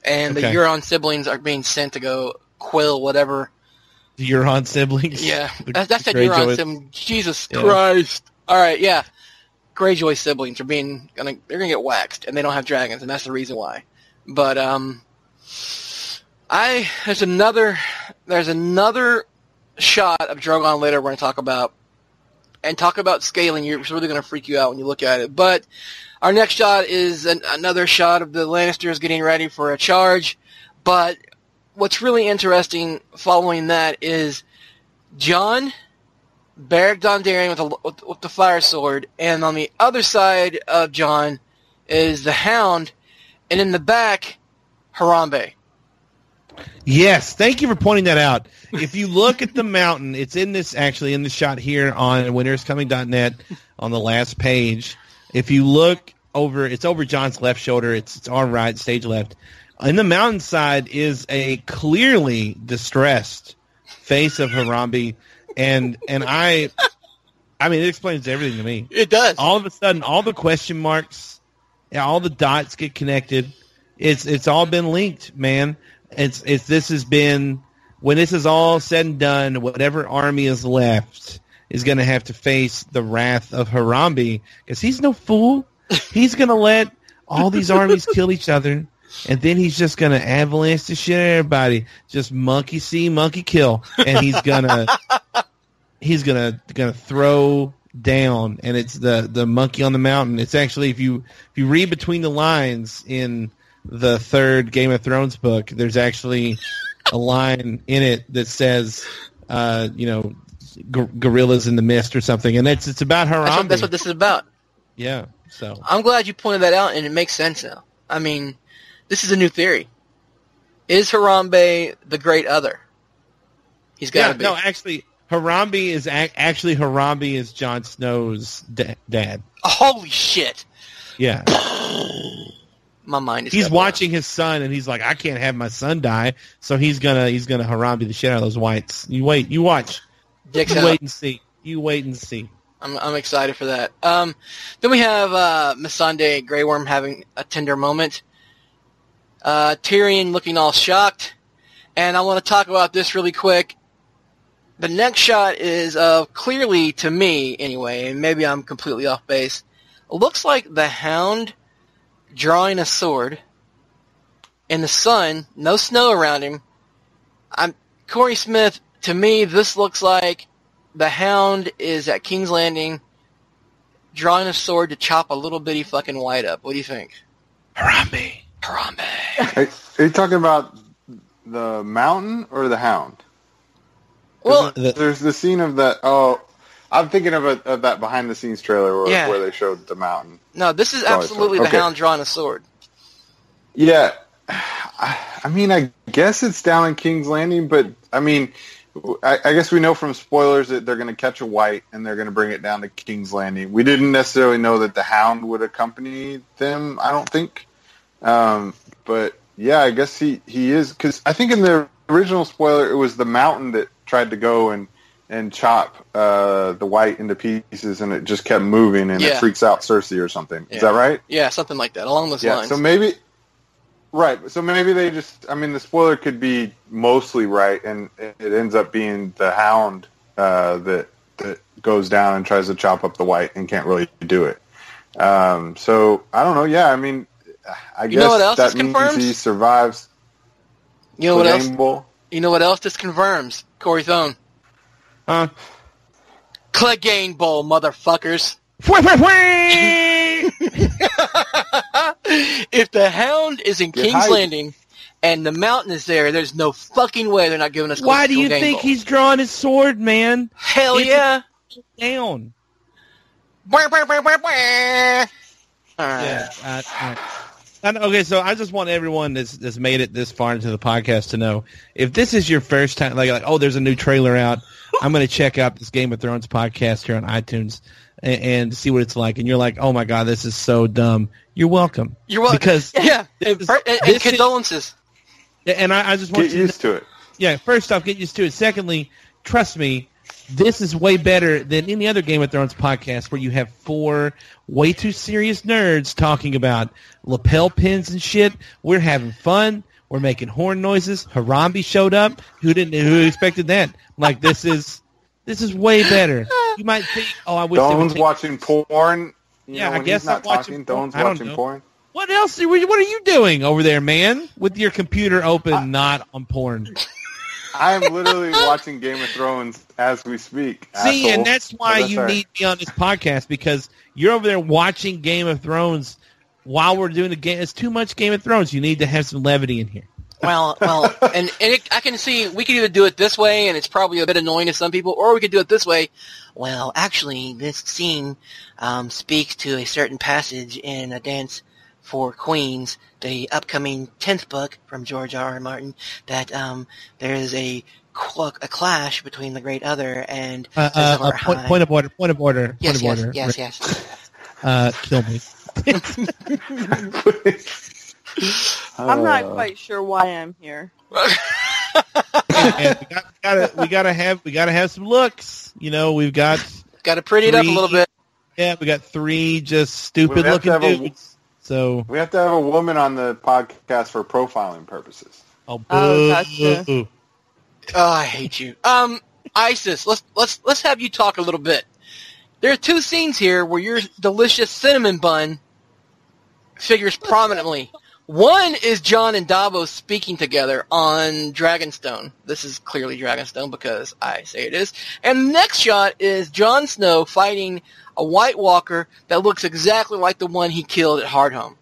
and the Okay. Euron siblings are being sent to go quill whatever The Euron siblings. Yeah, The- that's, that's the that Euron sibling. Jesus Yeah. Christ! All right, yeah, Greyjoy siblings are being gonna they're gonna get waxed, and they don't have dragons, and that's the reason why. But um, I there's another there's another shot of Drogon later we're gonna talk about, and talk about scaling. You're really gonna freak you out when you look at it. But our next shot is an, another shot of the Lannisters getting ready for a charge. But what's really interesting following that is Jon Beric Dondarrion with, a, with, with the fire sword, and on the other side of Jon is the Hound, and in the back, Harambe. Yes, thank you for pointing that out. If you look at the mountain, it's in this actually in the shot here on winteriscoming.net on the last page. If you look over, it's over Jon's left shoulder. It's it's on right, stage left. In the mountainside is a clearly distressed face of Harambe, and and I, I mean, it explains everything to me It does. all of a sudden all the question marks all the dots get connected it's it's all been linked man it's it's this has been when this is all said and done whatever army is left is going to have to face the wrath of Harambe because he's no fool. He's going to let all these armies kill each other and then he's just going to avalanche the shit out of everybody. Just monkey see monkey kill. And he's going to he's gonna gonna throw down. And it's the the monkey on the mountain. It's actually if you if you read between the lines in the third game of thrones book there's actually a line in it that says uh you know gorillas in the mist or something and it's it's about That's Harambe. what, that's what this is about. yeah so I'm glad you pointed that out, and it makes sense now. I mean, this is a new theory. Is Harambe the great other? He's got yeah to be. no actually Harambe is actually Harambe is Jon Snow's da- dad Holy shit! yeah My mind is. he's watching his son and he's like, I can't have my son die, so he's gonna he's gonna Harambe the shit out of those whites. You wait, you watch, Dicks you out. wait and see, you wait and see. I'm, I'm excited for that. Um, then we have uh, Missandei Grey Worm having a tender moment. Uh, Tyrion looking all shocked. And I want to talk about this really quick. The next shot is of clearly, to me anyway, and maybe I'm completely off base, looks like the Hound drawing a sword in the sun, no snow around him. I'm Corey Smith. To me, this looks like the Hound is at King's Landing, drawing a sword to chop a little bitty fucking white up. What do you think? Harambe. Harambe. Are, are you talking about the mountain or the Hound? Well, The- there's the scene of that. Oh, I'm thinking of, a, of that behind the scenes trailer where, Yeah. where they showed the mountain. no, this is absolutely sword. the Okay. Hound drawing a sword. Yeah, I, I mean, I guess it's down in King's Landing, but I mean, I, I guess we know from spoilers that they're going to catch a white and they're going to bring it down to King's Landing. We didn't necessarily know that the Hound would accompany them. I don't think, um, but yeah, I guess he he is because I think in the original spoiler it was the mountain that tried to go and and chop uh, the white into pieces, and it just kept moving, and Yeah. it freaks out Cersei or something. Yeah. Is that right? Yeah, something like that, along those Yeah, lines. so maybe right. So maybe they just. I mean, the spoiler could be mostly right, and it ends up being the Hound uh, that that goes down and tries to chop up the white and can't really do it. Um, so I don't know. Yeah, I mean, I You guess know what else that means confirms? he survives you know what else? You know what else this confirms? Corey Thone. Huh? Clegane Bowl, motherfuckers. If the Hound is in Get King's hyped. Landing and the mountain is there, there's no fucking way they're not giving us. Why do you Clegane think Bowl. he's drawing his sword, man? Hell It's yeah! Down. Right. Yeah. I- I- I- okay, so I just want everyone that's, that's made it this far into the podcast to know if this is your first time, like, like oh, there's a new trailer out. I'm going to check out this Game of Thrones podcast here on iTunes and, and see what it's like. And you're like, oh my god, this is so dumb. You're welcome. You're welcome. Because yeah, and, this- and, and this is- condolences. and I, I just want Get you to used to it. yeah, first off, get used to it. Secondly, trust me, this is way better than any other Game of Thrones podcast where you have four way too serious nerds talking about lapel pins and shit. We're having fun. We're making horn noises. Harambe showed up. Who didn't? Who expected that? Like this is this is way better. You might think, oh, I wish. Doan's watching porn. You Yeah, know, I guess not I'm watching talking. porn. Doan's I don't watching know. porn. What else? Are we, what are you doing over there, man? With your computer open, not on porn. I am literally watching Game of Thrones as we speak. See, asshole. and that's why But you need me on this podcast because you're over there watching Game of Thrones while we're doing the game. It's too much Game of Thrones. You need to have some levity in here. Well, well, and, and it, I can see we could either do it this way, and it's probably a bit annoying to some people, or we could do it this way. Well, actually, this scene um, speaks to a certain passage in A Dance for Queens, the upcoming tenth book from George R. R. Martin. That um, there is a a clash between the Great Other and Uh, uh, uh, point, of order. Point of order. yes, point yes, of order. yes, yes. Uh, kill me. I'm not quite sure why I'm here. and we got, gotta, we gotta have, we gotta have some looks. You know, we've got, Got to pretty it up a Three- little bit. yeah, we got three just stupid looking have a- dudes. So, We have to have a woman on the podcast for profiling purposes. oh, Oh, boo. gotcha. Oh, I hate you. Um, Isis, let's let's let's have you talk a little bit. There are two scenes here where your delicious cinnamon bun figures prominently. One is Jon and Davos speaking together on Dragonstone. This is clearly Dragonstone because I say it is. And the next shot is Jon Snow fighting a White Walker that looks exactly like the one he killed at Hardhome.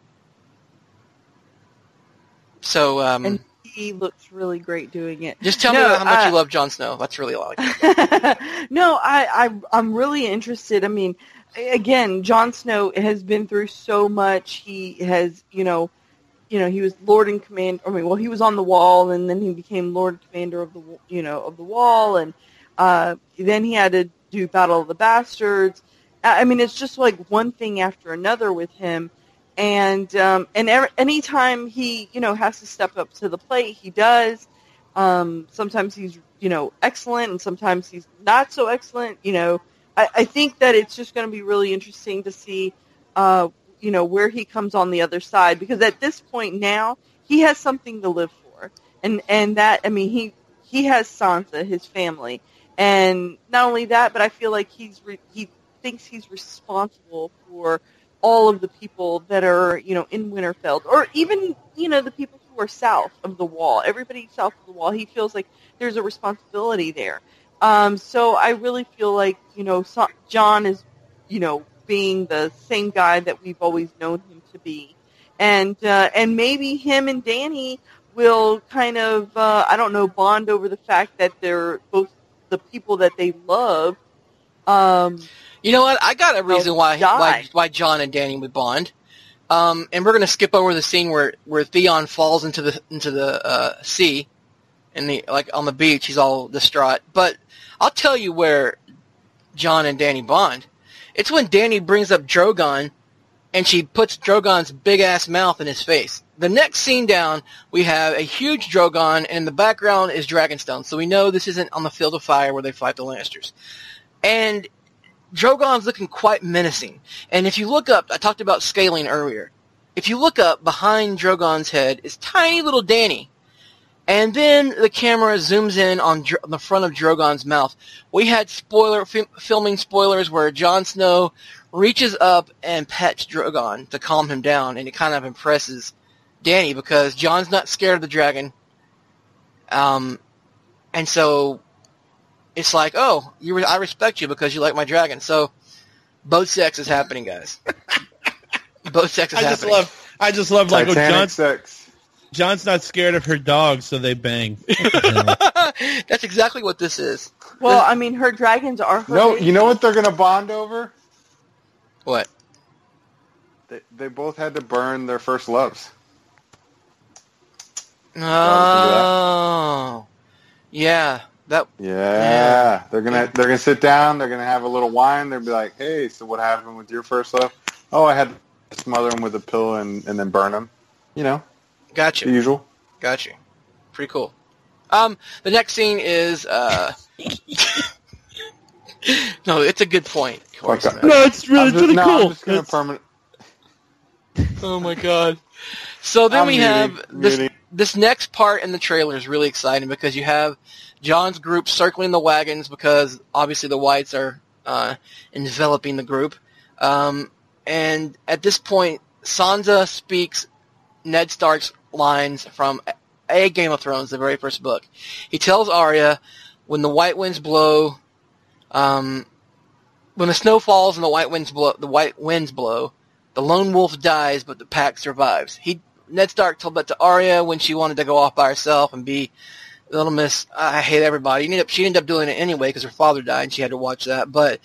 So, um, And he looks really great doing it. just tell me how much you love Jon Snow. That's really all I can no, I, I I'm really interested. I mean, again, Jon Snow has been through so much. He has, you know, you know, he was Lord and Command. I mean, well, he was on the Wall, and then he became Lord and Commander of the, you know, of the Wall, and uh, then he had to do Battle of the Bastards. I mean, it's just like one thing after another with him. And um, and every, anytime he you know has to step up to the plate, he does. Um, sometimes he's you know excellent, and sometimes he's not so excellent. You know, I, I think that it's just going to be really interesting to see, uh, you know, where he comes on the other side because at this point now he has something to live for, and and that I mean he he has Sansa, his family, and not only that, but I feel like he's re- he thinks he's responsible for all of the people that are, you know, in Winterfell, or even, you know, the people who are south of the wall. Everybody south of the wall, he feels like there's a responsibility there. Um, so I really feel like, you know, so- Jon is, you know, being the same guy that we've always known him to be, and uh, and maybe him and Dany will kind of, uh, I don't know, bond over the fact that they're both the people that they love. Um, You know what? I got a reason why why why Jon and Dany would bond. Um, and we're gonna skip over the scene where where Theon falls into the into the uh, sea, the like on the beach. He's all distraught. But I'll tell you where Jon and Dany bond. It's when Dany brings up Drogon, and she puts Drogon's big ass mouth in his face. The next scene down, we have a huge Drogon, and in the background is Dragonstone. So we know this isn't on the field of fire where they fight the Lannisters. And Drogon's looking quite menacing. And if you look up, I talked about scaling earlier. If you look up behind Drogon's head is tiny little Dany. And then the camera zooms in on, Dr- on the front of Drogon's mouth. We had spoiler fi- filming spoilers where Jon Snow reaches up and pets Drogon to calm him down, and it kind of impresses Dany because Jon's not scared of the dragon. Um, and so it's like, oh, you re- I respect you because you like my dragon. So both sex is happening, guys. both sex is I just love, I just love like, oh, Titanic sex. Jon's not scared of her dog, so they bang. That's exactly what this is. well, I mean, her dragons are her No, babies. you know what they're gonna bond over? What? They, they both had to burn their first loves. Oh, yeah. That Yeah, Yeah. they're gonna they're gonna sit down. They're gonna have a little wine. They'll be like, "Hey, so what happened with your first love? Oh, I had to smother him with a pill and, and then burn him. You know, got the you. usual." Got you. Pretty cool. Um, the next scene is uh. no, it's a good point. Corey Fuck no, it's really, I'm just, really no, cool. I'm just gonna It's- permanent. Oh my god. So then I'm we muting, have this muting. this next part in the trailer is really exciting because you have Jon's group circling the wagons because obviously the whites are uh, enveloping the group. Um, and at this point, Sansa speaks Ned Stark's lines from a Game of Thrones, the very first book. He tells Arya, when the white winds blow, um, when the snow falls and the white winds blow, the white winds blow, the lone wolf dies, but the pack survives. He Ned Stark told that to Arya when she wanted to go off by herself and be Little Miss. I hate everybody. Ended up, she ended up doing it anyway because her father died and she had to watch that. But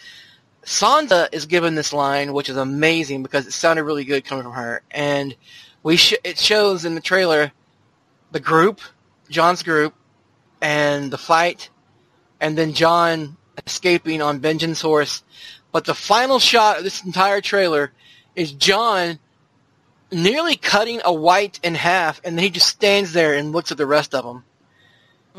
Sansa is given this line, which is amazing because it sounded really good coming from her, and we sh- it shows in the trailer the group, Jon's group, and the fight, and then Jon escaping on Benjen's horse. But the final shot of this entire trailer is John nearly cutting a white in half, and then he just stands there and looks at the rest of them.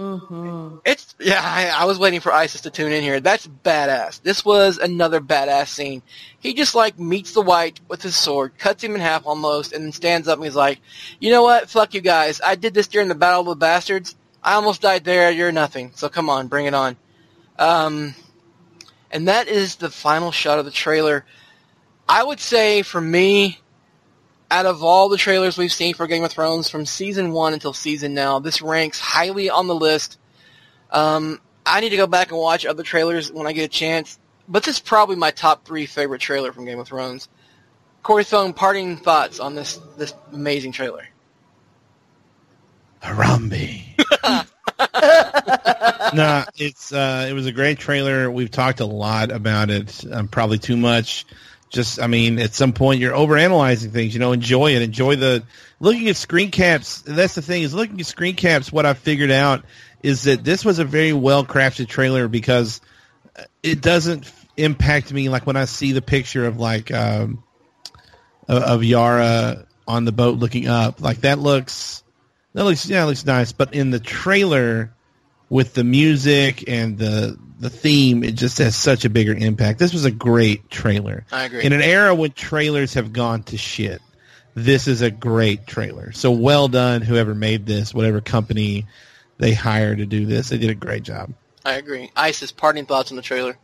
Mm-hmm. It's yeah. I, I was waiting for Isis to tune in here. That's badass. This was another badass scene. He just like meets the white with his sword, cuts him in half almost, and then stands up and he's like, "You know what? Fuck you guys. I did this during the Battle of the Bastards. I almost died there. You're nothing. So come on, bring it on." Um, and that is the final shot of the trailer. I would say for me, out of all the trailers we've seen for Game of Thrones from season one until season now, this ranks highly on the list. Um, I need to go back and watch other trailers when I get a chance, but this is probably my top three favorite trailer from Game of Thrones. Corey Thone, parting thoughts on this this amazing trailer. Harambe. nah, it's uh, it was a great trailer. We've talked a lot about it, um, probably too much just I mean, at some point you're overanalyzing things. You know, enjoy it. Enjoy the looking at screen caps. That's the thing is looking at screen caps. What I figured out is that this was a very well crafted trailer because it doesn't impact me like when I see the picture of like um, of Yara on the boat looking up. Like that looks that looks yeah, it looks nice. But in the trailer with the music and the the theme, it just has such a bigger impact. This was a great trailer. I agree. In an era when trailers have gone to shit, this is a great trailer. So well done, whoever made this, whatever company they hired to do this. They did a great job. I agree. Isis, parting thoughts on the trailer.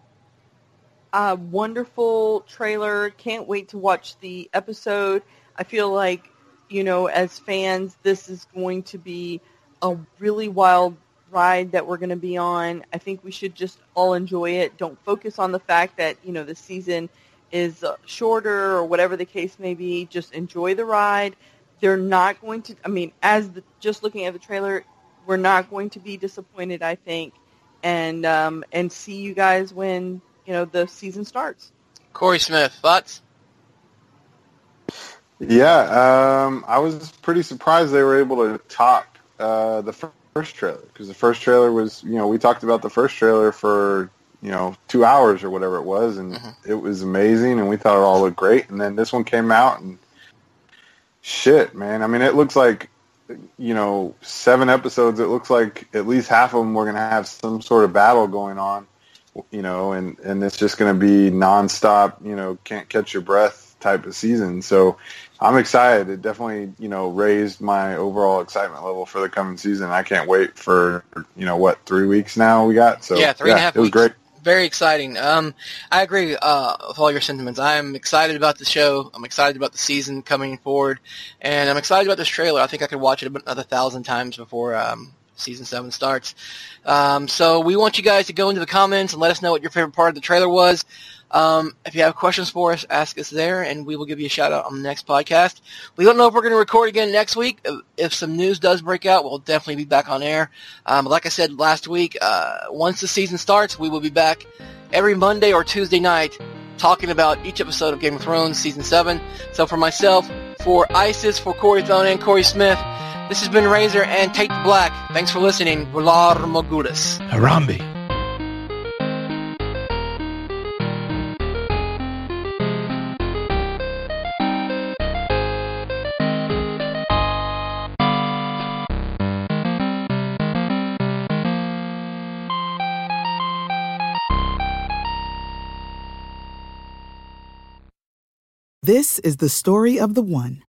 Uh, wonderful trailer. Can't wait to watch the episode. I feel like, you know, as fans, this is going to be a really wild ride that we're going to be on. I think we should just all enjoy it. Don't focus on the fact that, you know, the season is uh, shorter or whatever the case may be. Just enjoy the ride. They're not going to, I mean, as the, just looking at the trailer, we're not going to be disappointed, I think, and um, and see you guys when, you know, the season starts. Corey Smith, thoughts? Yeah, um, I was pretty surprised they were able to top uh, the first trailer because the first trailer was you know we talked about the first trailer for you know two hours or whatever it was and mm-hmm. it was amazing and we thought it all looked great and then this one came out and shit man i mean it looks like you know seven episodes it looks like at least half of them we're going to have some sort of battle going on you know and and it's just going to be nonstop you know can't catch your breath type of season so I'm excited. It definitely, you know, raised my overall excitement level for the coming season. I can't wait for, you know, what three weeks now we got. So yeah, three yeah, and a half. It was weeks. great. Very exciting. Um, I agree uh, with all your sentiments. I'm excited about the show. I'm excited about the season coming forward, and I'm excited about this trailer. I think I could watch it another thousand times before um, season seven starts. Um, so we want you guys to go into the comments and let us know what your favorite part of the trailer was. Um, if you have questions for us, ask us there, and we will give you a shout out on the next podcast. We don't know if we're going to record again next week. If some news does break out, we'll definitely be back on air. Um, like I said last week, uh, once the season starts, we will be back every Monday or Tuesday night talking about each episode of Game of Thrones season seven. So for myself, for Isis, for Corey Thone and Corey Smith, this has been Razor and Tate the Black. Thanks for listening. Valar Morghulis. Harambe. This is the story of the one.